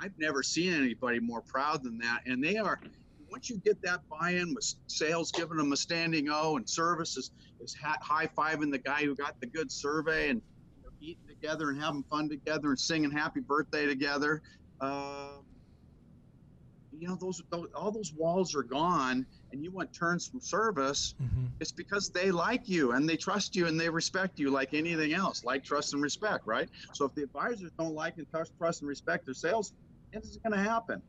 Speaker 4: I've never seen anybody more proud than that. And they are, once you get that buy-in with sales giving them a standing O and services is high fiving the guy who got the good survey and you know, eating together and having fun together and singing happy birthday together. Uh, you know, those, those all those walls are gone, and you want turns from service.
Speaker 3: Mm-hmm.
Speaker 4: It's because they like you and they trust you and they respect you like anything else, like trust and respect, right? So if the advisors don't like and trust, trust and respect their sales, it's going to happen.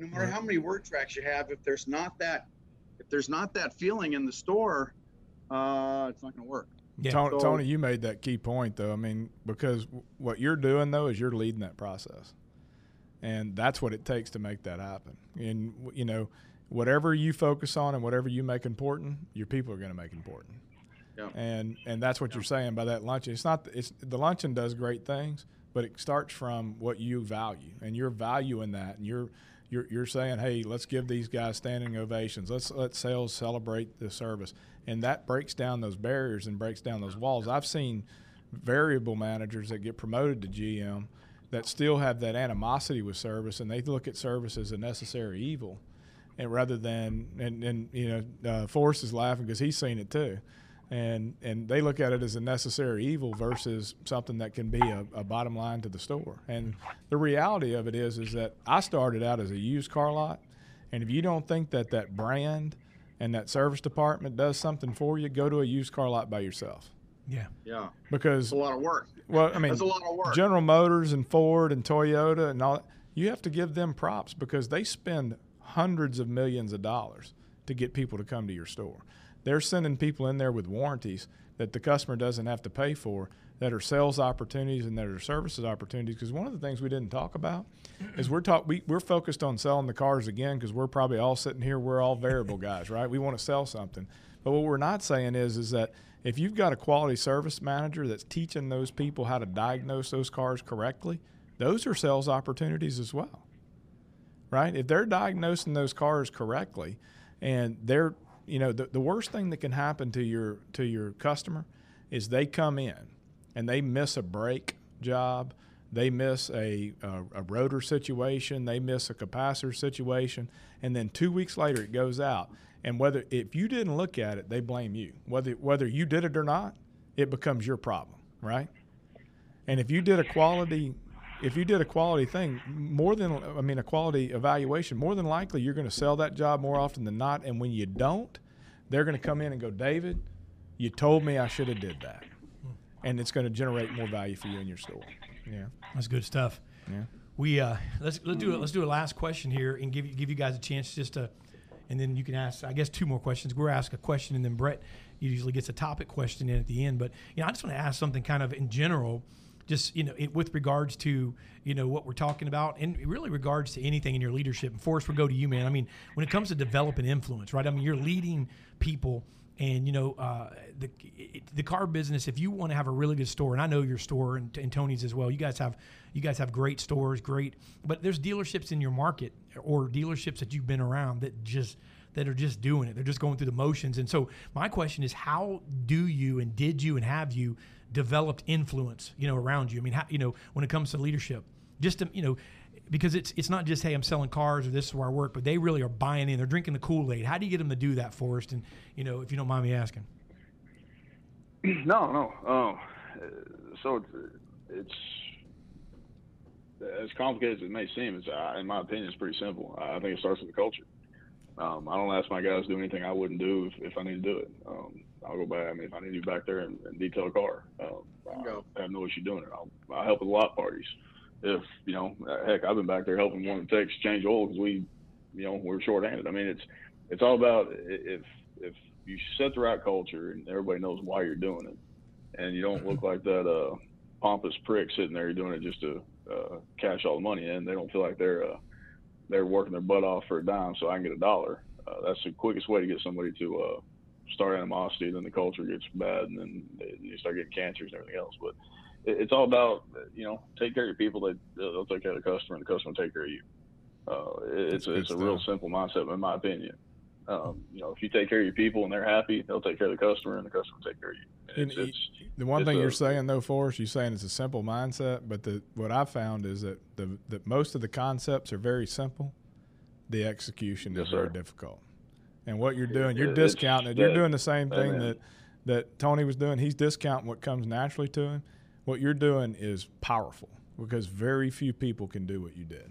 Speaker 4: No matter
Speaker 3: Right.
Speaker 4: how many word tracks you have, if there's not that, if there's not that feeling in the store, uh, it's not going to work.
Speaker 3: Yeah.
Speaker 1: Tony,
Speaker 4: So-
Speaker 1: Tony, you made that key point, though. I mean, because what you're doing, though, is you're leading that process. And that's what it takes to make that happen. And, you know, whatever you focus on and whatever you make important, your people are going to make important.
Speaker 4: Yeah.
Speaker 1: And and that's what you're saying by that luncheon. It's not it's the luncheon does great things, but it starts from what you value, and you're valuing that, and you're you're, you're saying, hey, let's give these guys standing ovations. Let's let sales celebrate the service, and that breaks down those barriers and breaks down those walls. I've seen variable managers that get promoted to GM that still have that animosity with service, and they look at service as a necessary evil, and rather than and and you know, uh, Forrest is laughing because he's seen it too. And, and they look at it as a necessary evil versus something that can be a, a bottom line to the store. And the reality of it is is that I started out as a used car lot, and if you don't think that that brand and that service department does something for you, go to a used car lot by yourself.
Speaker 3: Yeah.
Speaker 4: Yeah,
Speaker 1: Because
Speaker 4: it's a lot of work.
Speaker 1: well, I mean,
Speaker 4: it's a lot of work.
Speaker 1: General Motors and Ford and Toyota and all you have to give them props because they spend hundreds of millions of dollars to get people to come to your store. They're sending people in there with warranties that the customer doesn't have to pay for that are sales opportunities and that are services opportunities because one of the things we didn't talk about is we're talk we, we're focused on selling the cars again because we're probably all sitting here we're all variable guys right we want to sell something but what we're not saying is is that if you've got a quality service manager that's teaching those people how to diagnose those cars correctly, those are sales opportunities as well. Right? If they're diagnosing those cars correctly and they're you know, the, the worst thing that can happen to your to your customer is they come in and they miss a brake job, they miss a, a, a rotor situation, they miss a capacitor situation, and then two weeks later it goes out. And whether if you didn't look at it, they blame you. Whether whether you did it or not, it becomes your problem, right? And if you did a quality if you did a quality thing, more than I mean a quality evaluation, more than likely you're going to sell that job more often than not. And when you don't, they're going to come in and go, David, you told me I should have did that, and it's going to generate more value for you in your store. Yeah,
Speaker 3: That's good stuff.
Speaker 1: yeah.
Speaker 3: We uh, let's let's do it. Let's do a last question here and give you give you guys a chance just to, and then you can ask I guess two more questions. We're ask a question and then Brett usually gets a topic question in at the end. But you know I just want to ask something kind of in general, just you know it, with regards to you know what we're talking about and really regards to anything in your leadership. And Forrest, we'll go to you, man. I mean when it comes to developing influence, right? I mean you're leading people. And you know uh, the the car business. If you want to have a really good store, and I know your store and, and Tony's as well. You guys have you guys have great stores, great. But there's dealerships in your market or dealerships that you've been around that just that are just doing it. They're just going through the motions. And so my question is, how do you and did you and have you developed influence, you know, around you? I mean, how, you know, when it comes to leadership, just to, you know, because it's it's not just hey I'm selling cars or this is where I work, but they really are buying in. They're drinking the Kool Aid. How do you get them to do that, Forrest? And you know, if you don't mind me asking.
Speaker 2: No, no. Um, so it's, it's as complicated as it may seem. It's, uh, in my opinion, it's pretty simple. I think it starts with the culture. Um, I don't ask my guys to do anything I wouldn't do if, if I need to do it. Um, I'll go back. I mean, if I need to be back there and, and detail a car, um. I have no issue doing it. I'll, I'll help with a lot of parties. If you know, uh, heck, I've been back there helping one of the techs change oil because we, you know, we're short-handed. I mean, it's it's all about if if you set the right culture and everybody knows why you're doing it, and you don't look like that uh, pompous prick sitting there doing it just to uh, cash all the money in. They don't feel like they're uh, they're working their butt off for a dime so I can get a dollar. Uh, that's the quickest way to get somebody to uh, start animosity, then the culture gets bad, and then you start getting cancers and everything else. But it's all about you know take care of your people. They they'll take care of the customer, and the customer will take care of you. Uh, it's
Speaker 1: That's
Speaker 2: it's a real simple mindset, in my opinion. Um, you know, if you take care of your people and they're happy, they'll take care of the customer, and the customer will take care of you.
Speaker 1: And
Speaker 2: It's, it's,
Speaker 1: The one thing
Speaker 2: a-
Speaker 1: you're saying though, Forrest, you're saying it's a simple mindset, but the what I found is that the that most of the concepts are very simple. The execution
Speaker 2: Yes,
Speaker 1: is very
Speaker 2: sir.
Speaker 1: difficult. And what you're doing, you're
Speaker 2: it's
Speaker 1: discounting it. You're doing the same thing
Speaker 2: Amen.
Speaker 1: that that Tony was doing. He's discounting what comes naturally to him. What you're doing is powerful because very few people can do what you did.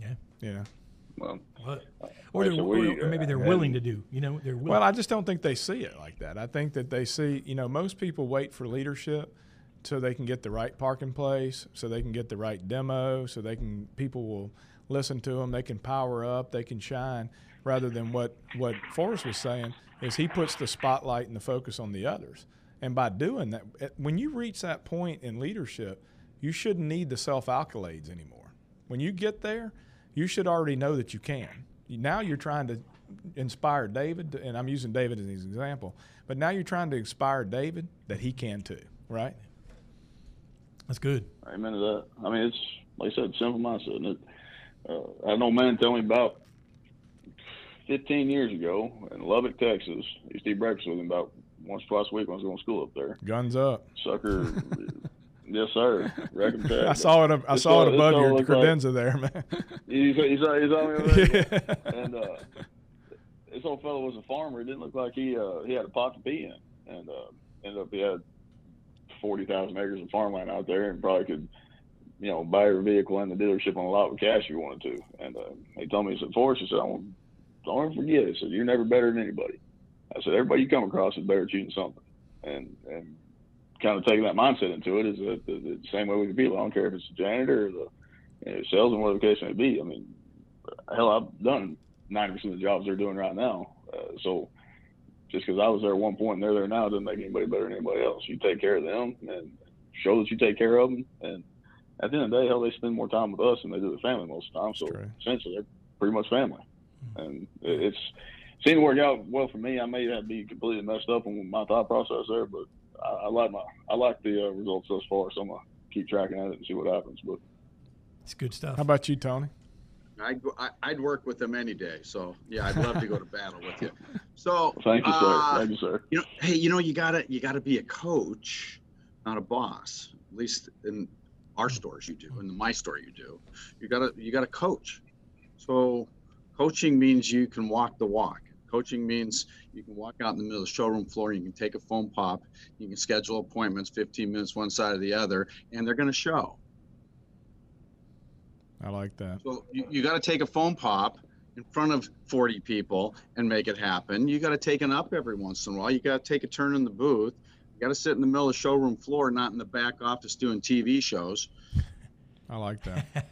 Speaker 3: Yeah.
Speaker 1: You know.
Speaker 2: well,
Speaker 3: What? Or, they're, or,
Speaker 2: we,
Speaker 3: or maybe
Speaker 2: uh,
Speaker 3: they're
Speaker 2: had-
Speaker 3: willing to do. You know, they're willing.
Speaker 1: Well, I just don't think they see it like that. I think that they see, you know, most people wait for leadership so they can get the right parking place, so they can get the right demo, so they can people will listen to them, they can power up, they can shine, rather than what what Forrest was saying is he puts the spotlight and the focus on the others. And by doing that, eh, when you reach that point in leadership, you shouldn't need the self accolades anymore. When you get there, you should already know that you can. Now you're trying to inspire David, and I'm using David as an example, but now you're trying to inspire David that he can too, right?
Speaker 3: That's good.
Speaker 2: Amen to that. I mean, it's like I said, simple mindset. And it, uh, I had an old man tell me about 15 years ago in Lubbock, Texas. I used to eat breakfast with him about once, twice a week when I was going to school up there.
Speaker 1: Guns up.
Speaker 2: Sucker, yes sir. Reckon.
Speaker 1: I saw it. I saw
Speaker 2: all-
Speaker 1: it above your
Speaker 2: looks like-
Speaker 1: credenza there, man.
Speaker 2: He's, he's, he's on there.
Speaker 1: yeah.
Speaker 2: and uh, this old fellow was a farmer. It didn't look like he uh, he had a pot to pee in, and uh, ended up he had forty thousand acres of farmland out there, and probably could, you know, buy every vehicle in the dealership on a lot with cash if you wanted to. And uh, he told me, he said, Forrest, he said, I won't, don't ever forget. He said, you're never better than anybody. I said, everybody you come across is better at you than something, and and kind of taking that mindset into it is that the, the same way with the people. I don't care if it's the janitor or the you know, salesman, whatever the case may be. I mean, hell, I've done ninety percent of the jobs they're doing right now. Uh, so just because I was there at one point and they're there now doesn't make anybody better than anybody else. You take care of them and show that you take care of them. And at the end of the day, hell, they spend more time with us than they do with family most of the time. So essentially, they're pretty much family. And it's it- it's seemed to work out well for me. I may have be completely messed up in my thought process there, but I, I like my I like the uh, results thus far. So I'm gonna keep tracking at it and see what happens. But
Speaker 3: It's good stuff.
Speaker 1: How about you, Tony?
Speaker 4: I'd, I- I'd work with them any day. So yeah, I'd love to go to battle with you. So
Speaker 2: thank you, sir.
Speaker 4: uh,
Speaker 2: thank you, sir.
Speaker 4: you know, hey, you know, you gotta you gotta be a coach, not a boss. At least in our stores, you do. In my store, you do. You gotta you gotta coach. So, coaching means you can walk the walk. Coaching means you can walk out in the middle of the showroom floor. You can take a phone pop. You can schedule appointments, 15 minutes one side or the other, and they're going to show.
Speaker 1: I like that.
Speaker 4: So you, you got to take a phone pop in front of 40 people and make it happen. You got to take an up every once in a while. You got to take a turn in the booth. You got to sit in the middle of the showroom floor, not in the back office doing TV shows.
Speaker 1: I like that.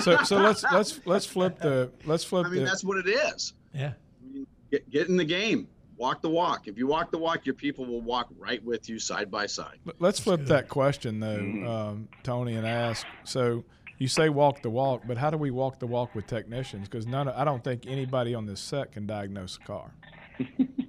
Speaker 1: so so let's let's let's flip the let's flip
Speaker 4: I mean,
Speaker 1: the
Speaker 4: that's what it is.
Speaker 3: Yeah.
Speaker 4: I mean, Get, get in the game. Walk the walk. If you walk the walk, your people will walk right with you side by side.
Speaker 1: Let's flip
Speaker 3: good.
Speaker 1: that question though,
Speaker 2: Mhm.
Speaker 1: um, Tony, and ask. So you say walk the walk, but how do we walk the walk with technicians? Because none, of, I don't think anybody on this set can diagnose a car.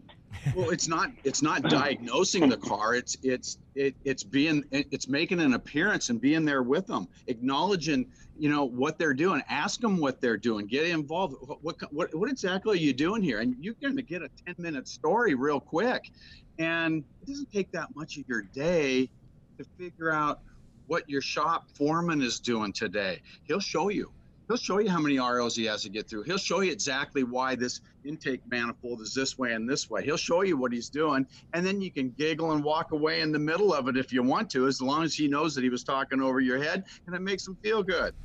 Speaker 4: well it's not it's not diagnosing the car. It's it's it, it's being it's making an appearance and being there with them acknowledging you know what they're doing. Ask them what they're doing. Get involved. What what, what, what exactly are you doing here? And you're going to get a 10 minute story real quick. And it doesn't take that much of your day to figure out what your shop foreman is doing today. He'll show you he'll show you how many ROs he has to get through. He'll show you exactly why this intake manifold is this way and this way. He'll show you what he's doing, and then you can giggle and walk away in the middle of it if you want to, as long as he knows that he was talking over your head, and it makes him feel good.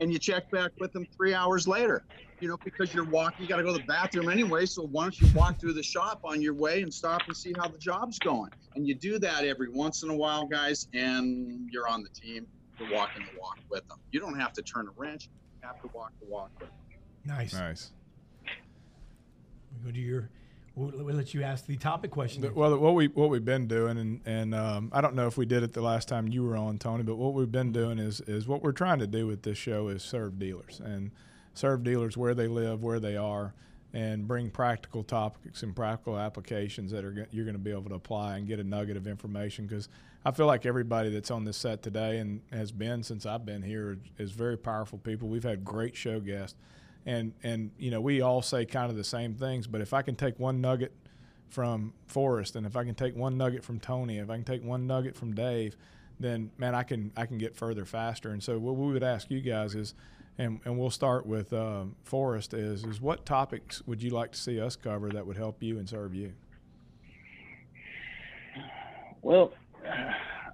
Speaker 4: And you check back with him three hours later, you know, because you're walking, you got to go to the bathroom anyway. So why don't you walk through the shop on your way and stop and see how the job's going? And you do that every once in a while, guys, and you're on the team. You're walking the walk with them. You don't have to turn a wrench have to walk the walk.
Speaker 3: Nice.
Speaker 1: Nice.
Speaker 3: We go to your. We'll, we'll let you ask the topic question.
Speaker 1: The- Well, what we what we've been doing, and and um, I don't know if we did it the last time you were on, Tony, but what we've been doing is is what we're trying to do with this show is serve dealers and serve dealers where they live, where they are, and bring practical topics and practical applications that are you're going to be able to apply and get a nugget of information because I feel like everybody that's on this set today and has been since I've been here is very powerful people. We've had great show guests, and and you know we all say kind of the same things, but if I can take one nugget from Forrest, and if I can take one nugget from Tony, if I can take one nugget from Dave, then man, I can I can get further faster. And so what we would ask you guys is, and, and we'll start with um, Forrest is is what topics would you like to see us cover that would help you and serve you?
Speaker 2: Well,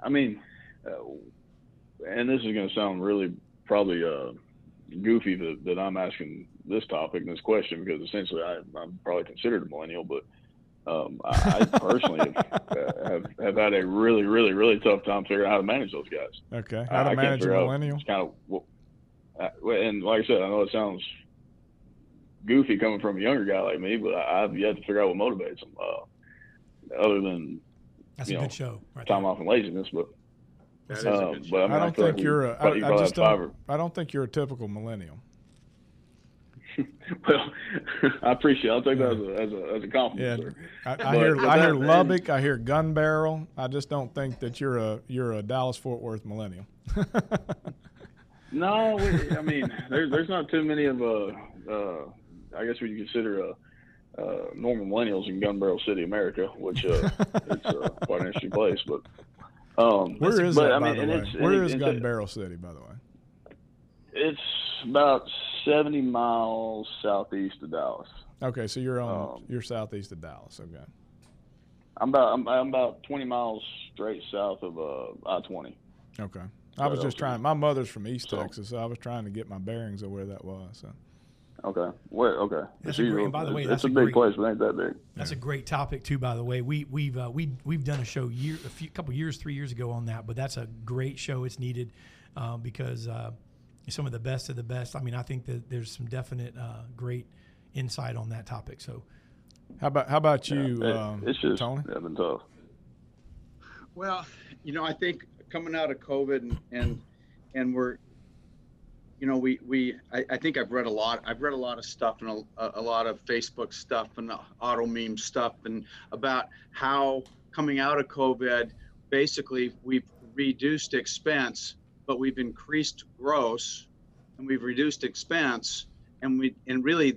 Speaker 2: I mean, uh, and this is going to sound really probably uh, goofy that, that I'm asking this topic and this question because essentially I, I'm probably considered a millennial, but um, I, I personally have, uh, have have had a really, really, really tough time figuring out how to manage those guys.
Speaker 1: Okay, how to
Speaker 2: I
Speaker 1: manage a
Speaker 2: figure out
Speaker 1: millennial?
Speaker 2: Kind of, and like I said, I know it sounds goofy coming from a younger guy like me, but I, I've yet to figure out what motivates them, uh, other than
Speaker 3: That's
Speaker 2: you
Speaker 3: a
Speaker 2: know,
Speaker 3: good show. Right
Speaker 2: time
Speaker 3: there.
Speaker 2: off and laziness. But
Speaker 4: That is a
Speaker 2: but I, mean,
Speaker 1: I
Speaker 2: I
Speaker 1: don't
Speaker 2: feel
Speaker 1: think
Speaker 2: like
Speaker 1: you're
Speaker 2: we
Speaker 1: a.
Speaker 2: probably-
Speaker 1: I,
Speaker 2: you
Speaker 1: I just don't. I don't think you're a typical millennial.
Speaker 2: well, I appreciate. It. I'll take that as a as a, as a
Speaker 1: Yeah,
Speaker 2: compliment. sir.
Speaker 1: I, I
Speaker 2: But-
Speaker 1: hear
Speaker 2: but
Speaker 1: I hear
Speaker 2: that-
Speaker 1: Lubbock, I hear gun barrel. I just don't think that you're a you're a Dallas Fort Worth millennial.
Speaker 2: No, we, I mean, there's there's not too many of uh, uh I guess we consider uh, uh, normal millennials in Gun Barrel City, America, which uh, it's uh, quite an interesting place. But um,
Speaker 1: Where is
Speaker 2: but,
Speaker 1: that,
Speaker 2: I
Speaker 1: by the
Speaker 2: and
Speaker 1: way?
Speaker 2: it's-
Speaker 1: Where
Speaker 2: it-
Speaker 1: is
Speaker 2: it's
Speaker 1: Gun Barrel City, by the way?
Speaker 2: It's about 70 miles southeast of Dallas.
Speaker 1: Okay, so you're on
Speaker 2: Um,
Speaker 1: you're southeast of Dallas. Okay,
Speaker 2: I'm about I'm, I'm about 20 miles straight south of uh, I-20.
Speaker 1: okay. I was just trying. My mother's from East
Speaker 2: So-
Speaker 1: Texas, so I was trying to get my bearings of where that was. So
Speaker 2: Okay. Where? Okay.
Speaker 3: That's
Speaker 2: It's
Speaker 3: a great- by the way,
Speaker 2: it's,
Speaker 3: that's
Speaker 2: it's a,
Speaker 3: a
Speaker 2: big
Speaker 3: great-
Speaker 2: place, but ain't that big.
Speaker 3: That's a great topic too. By the way, we we've uh, we we've done a show year a few couple years, three years ago on that. But that's a great show. It's needed um, because uh, some of the best of the best. I mean, I think that there's some definite uh, great insight on that topic. So
Speaker 1: how about how about you,
Speaker 2: It-
Speaker 1: um,
Speaker 2: it's just
Speaker 1: Tony?
Speaker 2: yeah, been tough.
Speaker 4: Well, you know, I think coming out of COVID and and, and we're, you know, we we I, I think I've read a lot. I've read a lot of stuff and a, a lot of Facebook stuff and auto meme stuff and about how coming out of COVID, basically we've reduced expense, but we've increased gross, and we've reduced expense, and we and really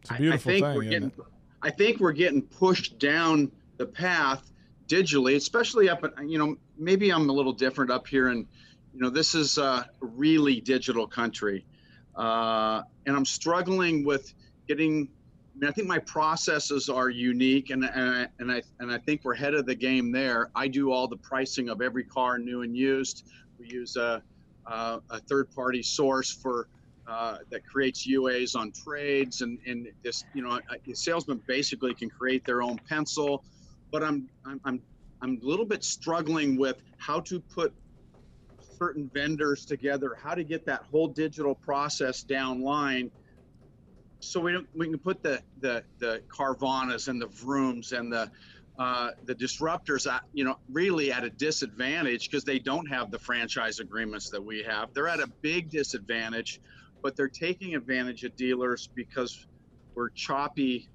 Speaker 1: It's a
Speaker 4: I- I think
Speaker 1: thing,
Speaker 4: we're getting. I think we're getting pushed down the path digitally, especially up you know, maybe I'm a little different up here and, you know, this is a really digital country. Uh, and I'm struggling with getting, I mean, I think my processes are unique and, and, I, and I, and I think we're ahead of the game there. I do all the pricing of every car new and used. We use a, a, a third party source for, uh, that creates UAs on trades and, and this, you know, a, a salesman basically can create their own pencil, but I'm, I'm, I'm, I'm a little bit struggling with how to put certain vendors together, how to get that whole digital process down line. So we don't, we can put the, the, the Carvanas and the Vrooms and the, uh, the disruptors, at, you know, really at a disadvantage because they don't have the franchise agreements that we have. They're at a big disadvantage but they're taking advantage of dealers because we're choppy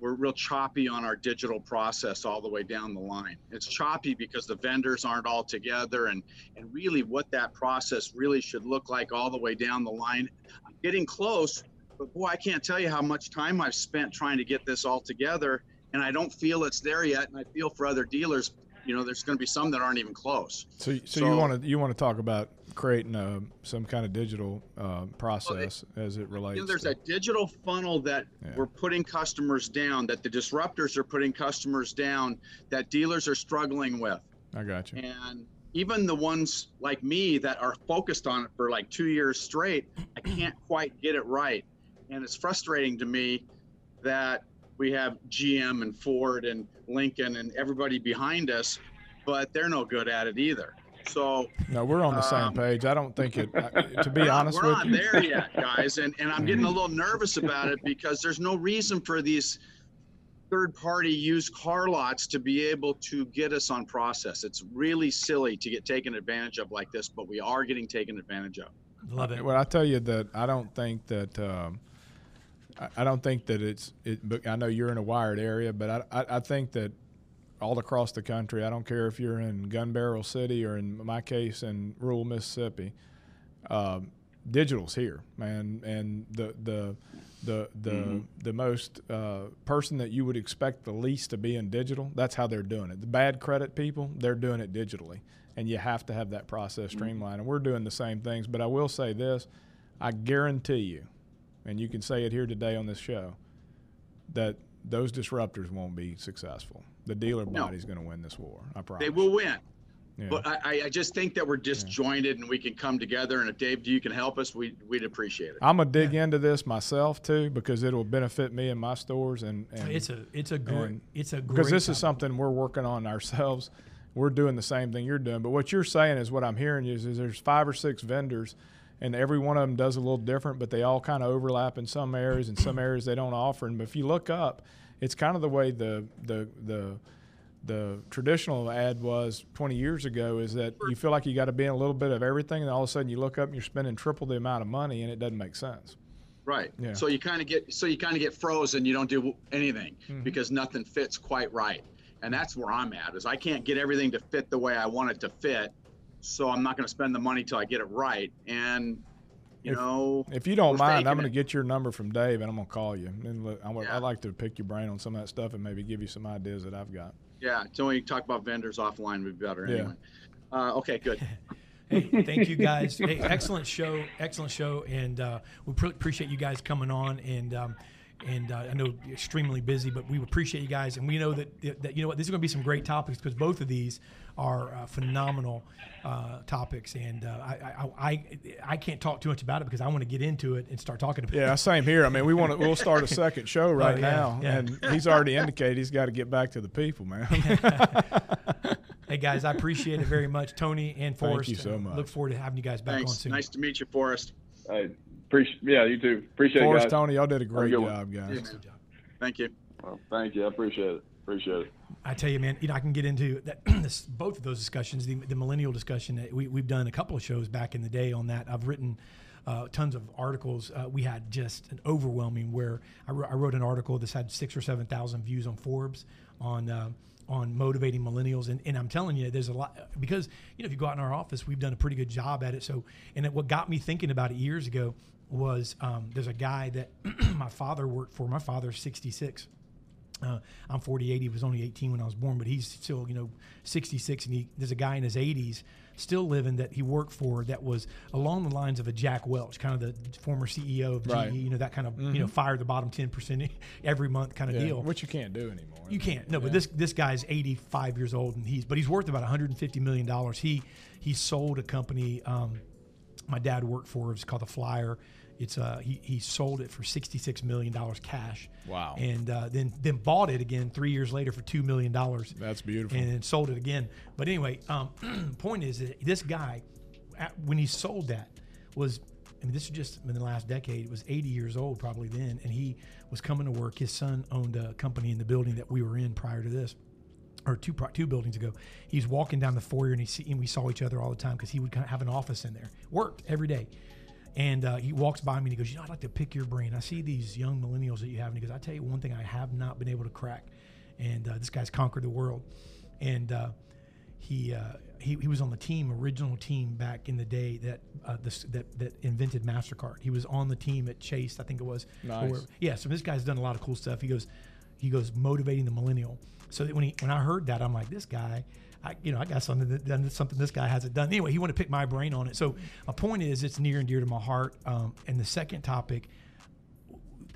Speaker 4: we're real choppy on our digital process all the way down the line. It's choppy because the vendors aren't all together and and really what that process really should look like all the way down the line. I'm getting close but boy i can't tell you how much time i've spent trying to get this all together and i don't feel it's there yet and i feel for other dealers you know there's going to be some that aren't even close
Speaker 1: So, so,
Speaker 4: So-
Speaker 1: you want to you want to talk about creating a, some kind of digital uh, process as it relates.
Speaker 4: You know, there's
Speaker 1: to,
Speaker 4: a digital funnel that
Speaker 1: Yeah.
Speaker 4: we're putting customers down, that the disruptors are putting customers down, that dealers are struggling with.
Speaker 1: I got you.
Speaker 4: And even the ones like me that are focused on it for like two years straight, I can't quite get it right. And it's frustrating to me that we have GM and Ford and Lincoln and everybody behind us, but they're no good at it either. So
Speaker 1: No, we're on the same
Speaker 4: um,
Speaker 1: page. I don't think it. To be
Speaker 4: we're not-
Speaker 1: honest
Speaker 4: we're
Speaker 1: with
Speaker 4: not
Speaker 1: you,
Speaker 4: there yet, guys, and and I'm getting a little nervous about it because there's no reason for these third-party used car lots to be able to get us on process. It's really silly to get taken advantage of like this, but we are getting taken advantage of.
Speaker 3: love it.
Speaker 1: Well, I tell you that I don't think that um, I, I don't think that it's. It, but I know you're in a wired area, but I, I, I think that all across the country, I don't care if you're in Gun Barrel City or in my case in rural Mississippi, um, digital's here, man, and the the the the the most uh, person that you would expect the least to be in digital, that's how they're doing it. The bad credit people, they're doing it digitally, and you have to have that process streamlined. And we're doing the same things. But I will say this: I guarantee you, and you can say it here today on this show, that those disruptors won't be successful. The dealer
Speaker 4: No.
Speaker 1: body's going to win this war. I promise.
Speaker 4: They will win.
Speaker 1: Yeah.
Speaker 4: But I, I- I just think that we're disjointed and we can come together. And if Dave, do you can help us, we, we'd appreciate it.
Speaker 1: I'm gonna dig into this myself too because it'll benefit me and my stores and, and
Speaker 3: It's a it's a great
Speaker 1: and-
Speaker 3: it's a great
Speaker 1: because this is something we're working on ourselves. We're doing the same thing you're doing, but what you're saying is what I'm hearing is, is there's five or six vendors, and every one of them does a little different, but they all kind of overlap in some areas, and some areas they don't offer. And if you look up, it's kind of the way the the the the traditional ad was 20 years ago is that you feel like you got to be in a little bit of everything, and all of a sudden you look up and you're spending triple the amount of money, and it doesn't make sense.
Speaker 4: Right.
Speaker 1: Yeah.
Speaker 4: So you kind of get so you kind of get frozen. You don't do anything
Speaker 1: Mm-hmm.
Speaker 4: because nothing fits quite right. And that's where I'm at. Is I can't get everything to fit the way I want it to fit. So I'm not going to spend the money till I get it right. And you
Speaker 1: If-
Speaker 4: know,
Speaker 1: If you don't mind, I'm going to get your number from Dave, and I'm going to call you. And look, I would,
Speaker 4: Yeah.
Speaker 1: I'd like to pick your brain on some of that stuff and maybe give you some ideas that I've got.
Speaker 4: yeah. So we can talk about vendors offline would be better
Speaker 1: Yeah.
Speaker 4: anyway. Uh, okay, good.
Speaker 3: Hey, thank you guys. Hey, excellent show, excellent show, and uh, we pre- appreciate you guys coming on. And um, and uh, I know you're extremely busy, but we appreciate you guys, and we know that that you know what, these are going to be some great topics because both of these are uh, phenomenal uh, topics, and uh, I, I I I can't talk too much about it because I want to get into it and start talking about it.
Speaker 1: Yeah, same here. I mean, we want to. We'll start a second show right
Speaker 3: Oh, yeah,
Speaker 1: now,
Speaker 3: yeah.
Speaker 1: and he's already indicated he's got to get back to the people, man.
Speaker 3: Hey guys, I appreciate it very much, Tony and Forrest.
Speaker 1: Thank
Speaker 3: Forrest.
Speaker 1: you so
Speaker 3: uh,
Speaker 1: much.
Speaker 3: Look forward to having you guys back on soon.
Speaker 4: Nice to meet you, Forrest.
Speaker 2: I appreciate. Yeah, you too. Appreciate it,
Speaker 1: Forrest,
Speaker 2: guys.
Speaker 1: Tony, y'all did a great
Speaker 2: good one.
Speaker 1: job, guys.
Speaker 4: Yeah, man. Thank you.
Speaker 2: Well, thank you. I appreciate it. Appreciate it.
Speaker 3: I tell you, man, you know, I can get into that. this, both of those discussions, the, the millennial discussion. We, we've done a couple of shows back in the day on that. I've written uh, tons of articles. Uh, we had just an overwhelming. Where I, wrote- I wrote an article that's had six or seven thousand views on Forbes on. Uh, on motivating millennials, and, and I'm telling you, there's a lot because you know if you go out in our office, we've done a pretty good job at it. So, and it, what got me thinking about it years ago was um, there's a guy that my father worked for. My father's 66, uh, I'm 48. He was only 18 when I was born, but he's still, you know, 66. And he, there's a guy in his 80s still living that he worked for that was along the lines of a Jack Welch, kind of the former CEO of GE,
Speaker 1: Right.
Speaker 3: you know, that kind of, you know, fire the bottom 10% every month kind of
Speaker 1: Yeah,
Speaker 3: deal.
Speaker 1: which you can't do anymore.
Speaker 3: You can't. No, but this this guy's 85 years old and he's but he's worth about 150 million dollars. He he sold a company um, my dad worked for. It's called the Flyer. It's uh he, he sold it for 66 million dollars cash.
Speaker 1: Wow.
Speaker 3: And uh, then then bought it again three years later for two million dollars.
Speaker 1: That's beautiful.
Speaker 3: And then sold it again. But anyway, um, point is that this guy, at, when he sold that, was I mean this is just in the last decade. It was 80 years old probably then, and he was coming to work. His son owned a company in the building that we were in prior to this or two two buildings ago. He's walking down the foyer and he see, and we saw each other all the time because he would kind of have an office in there. Worked every day. And uh, he walks by me and he goes, you know, I'd like to pick your brain. I see these young millennials that you have, and he goes, I tell you one thing I have not been able to crack, and uh, this guy's conquered the world, and uh, he, uh, he he was on the team, original team back in the day that uh, this, that that invented Mastercard. He was on the team at Chase, I think it was.
Speaker 1: Nice.
Speaker 3: or- yeah, so this guy's done a lot of cool stuff. He goes, he goes motivating the millennial. So that when he when I heard that, I'm like, this guy, I you know, I got something that done something this guy hasn't done. Anyway, he wanted to pick my brain on it. So my point is, it's near and dear to my heart. Um, and the second topic,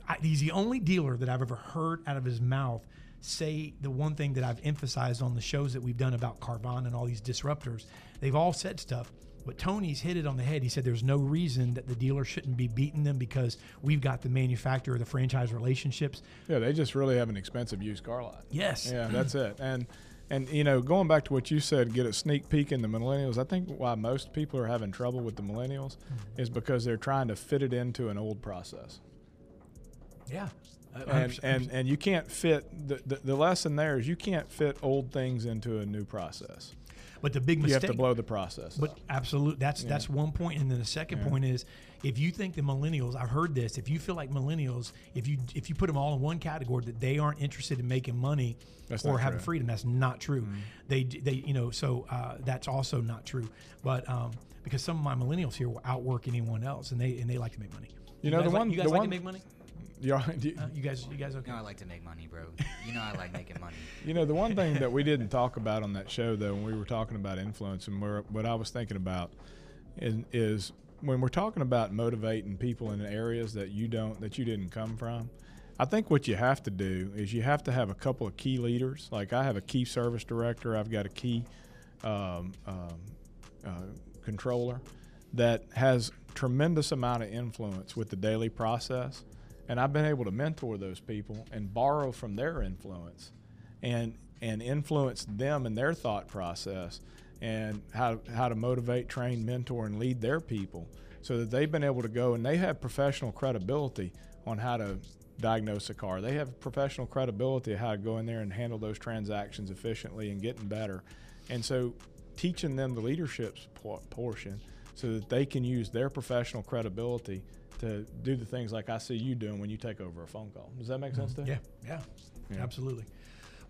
Speaker 3: I, he's the only dealer that I've ever heard out of his mouth say the one thing that I've emphasized on the shows that we've done about Carvana and all these disruptors. They've all said stuff, but Tony's hit it on the head. He said there's no reason that the dealer shouldn't be beating them because we've got the manufacturer, the franchise relationships.
Speaker 1: Yeah, they just really have an expensive used car lot.
Speaker 3: Yes.
Speaker 1: Yeah, that's it. And and you know, going back to what you said, get a sneak peek in the millennials. I think why most people are having trouble with the millennials
Speaker 3: Mm-hmm.
Speaker 1: is because they're trying to fit it into an old process.
Speaker 3: Yeah.
Speaker 1: And and and you can't fit the, the the lesson there is you can't fit old things into a new process.
Speaker 3: But the big mistake You
Speaker 1: have to blow the process.
Speaker 3: But absolutely, that's that's one point. and then the second
Speaker 1: Yeah.
Speaker 3: point is if you think the millennials, I've heard this. If you feel like millennials, if you if you put them all in one category that they aren't interested in making money
Speaker 1: That's
Speaker 3: or having
Speaker 1: true. Mm-hmm.
Speaker 3: freedom, that's not true. They they you know so uh, that's also not true. But um, because some of my millennials here will outwork anyone else, and they and they like to make money.
Speaker 1: You know,
Speaker 3: guys
Speaker 1: the
Speaker 3: like-
Speaker 1: one-
Speaker 3: you guys
Speaker 1: the
Speaker 3: like
Speaker 1: one-
Speaker 3: to make money.
Speaker 1: You, you,
Speaker 3: Uh, you guys you guys okay?
Speaker 5: You know I like to make money, bro. You know I like making money.
Speaker 1: you know the one thing that we didn't talk about on that show though when we were talking about influence and where, what I was thinking about is, is when we're talking about motivating people in areas that you don't that you didn't come from. I think what you have to do is you have to have a couple of key leaders. Like I have a key service director. I've got a key um, um, uh, controller that has tremendous amount of influence with the daily process and i've been able to mentor those people and borrow from their influence and and influence them in their thought process and how, how to motivate train mentor and lead their people so that they've been able to go and they have professional credibility on how to diagnose a car. They have professional credibility of how to go in there and handle those transactions efficiently and getting better. And so teaching them the leadership portion so that they can use their professional credibility to do the things like I see you doing when you take over a phone call. Does that make sense to you?
Speaker 3: Yeah, yeah,
Speaker 1: Yeah.
Speaker 3: absolutely.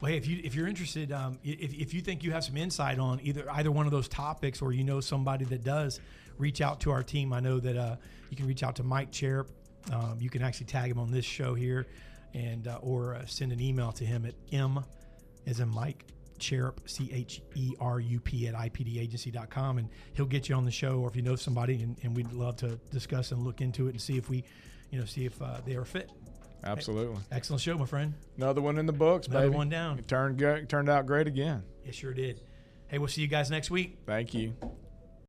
Speaker 3: Well, hey, if you if you're interested, um, if, if you think you have some insight on either either one of those topics, or you know somebody that does, reach out to our team. I know that uh, you can reach out to Mike Cherup. Um, you can actually tag him on this show here, and uh, or uh, send an email to him at m as in Mike Cherup, C H E R U P at IPDagency.com, and he'll get you on the show. Or if you know somebody, and, and we'd love to discuss and look into it and see if we, you know, see if uh, they are fit.
Speaker 1: Absolutely.
Speaker 3: Excellent show, my friend.
Speaker 1: Another one in the books,
Speaker 3: Another
Speaker 1: baby.
Speaker 3: one down.
Speaker 1: It turned, turned out great again.
Speaker 3: It sure did. Hey, we'll see you guys next week.
Speaker 1: Thank you.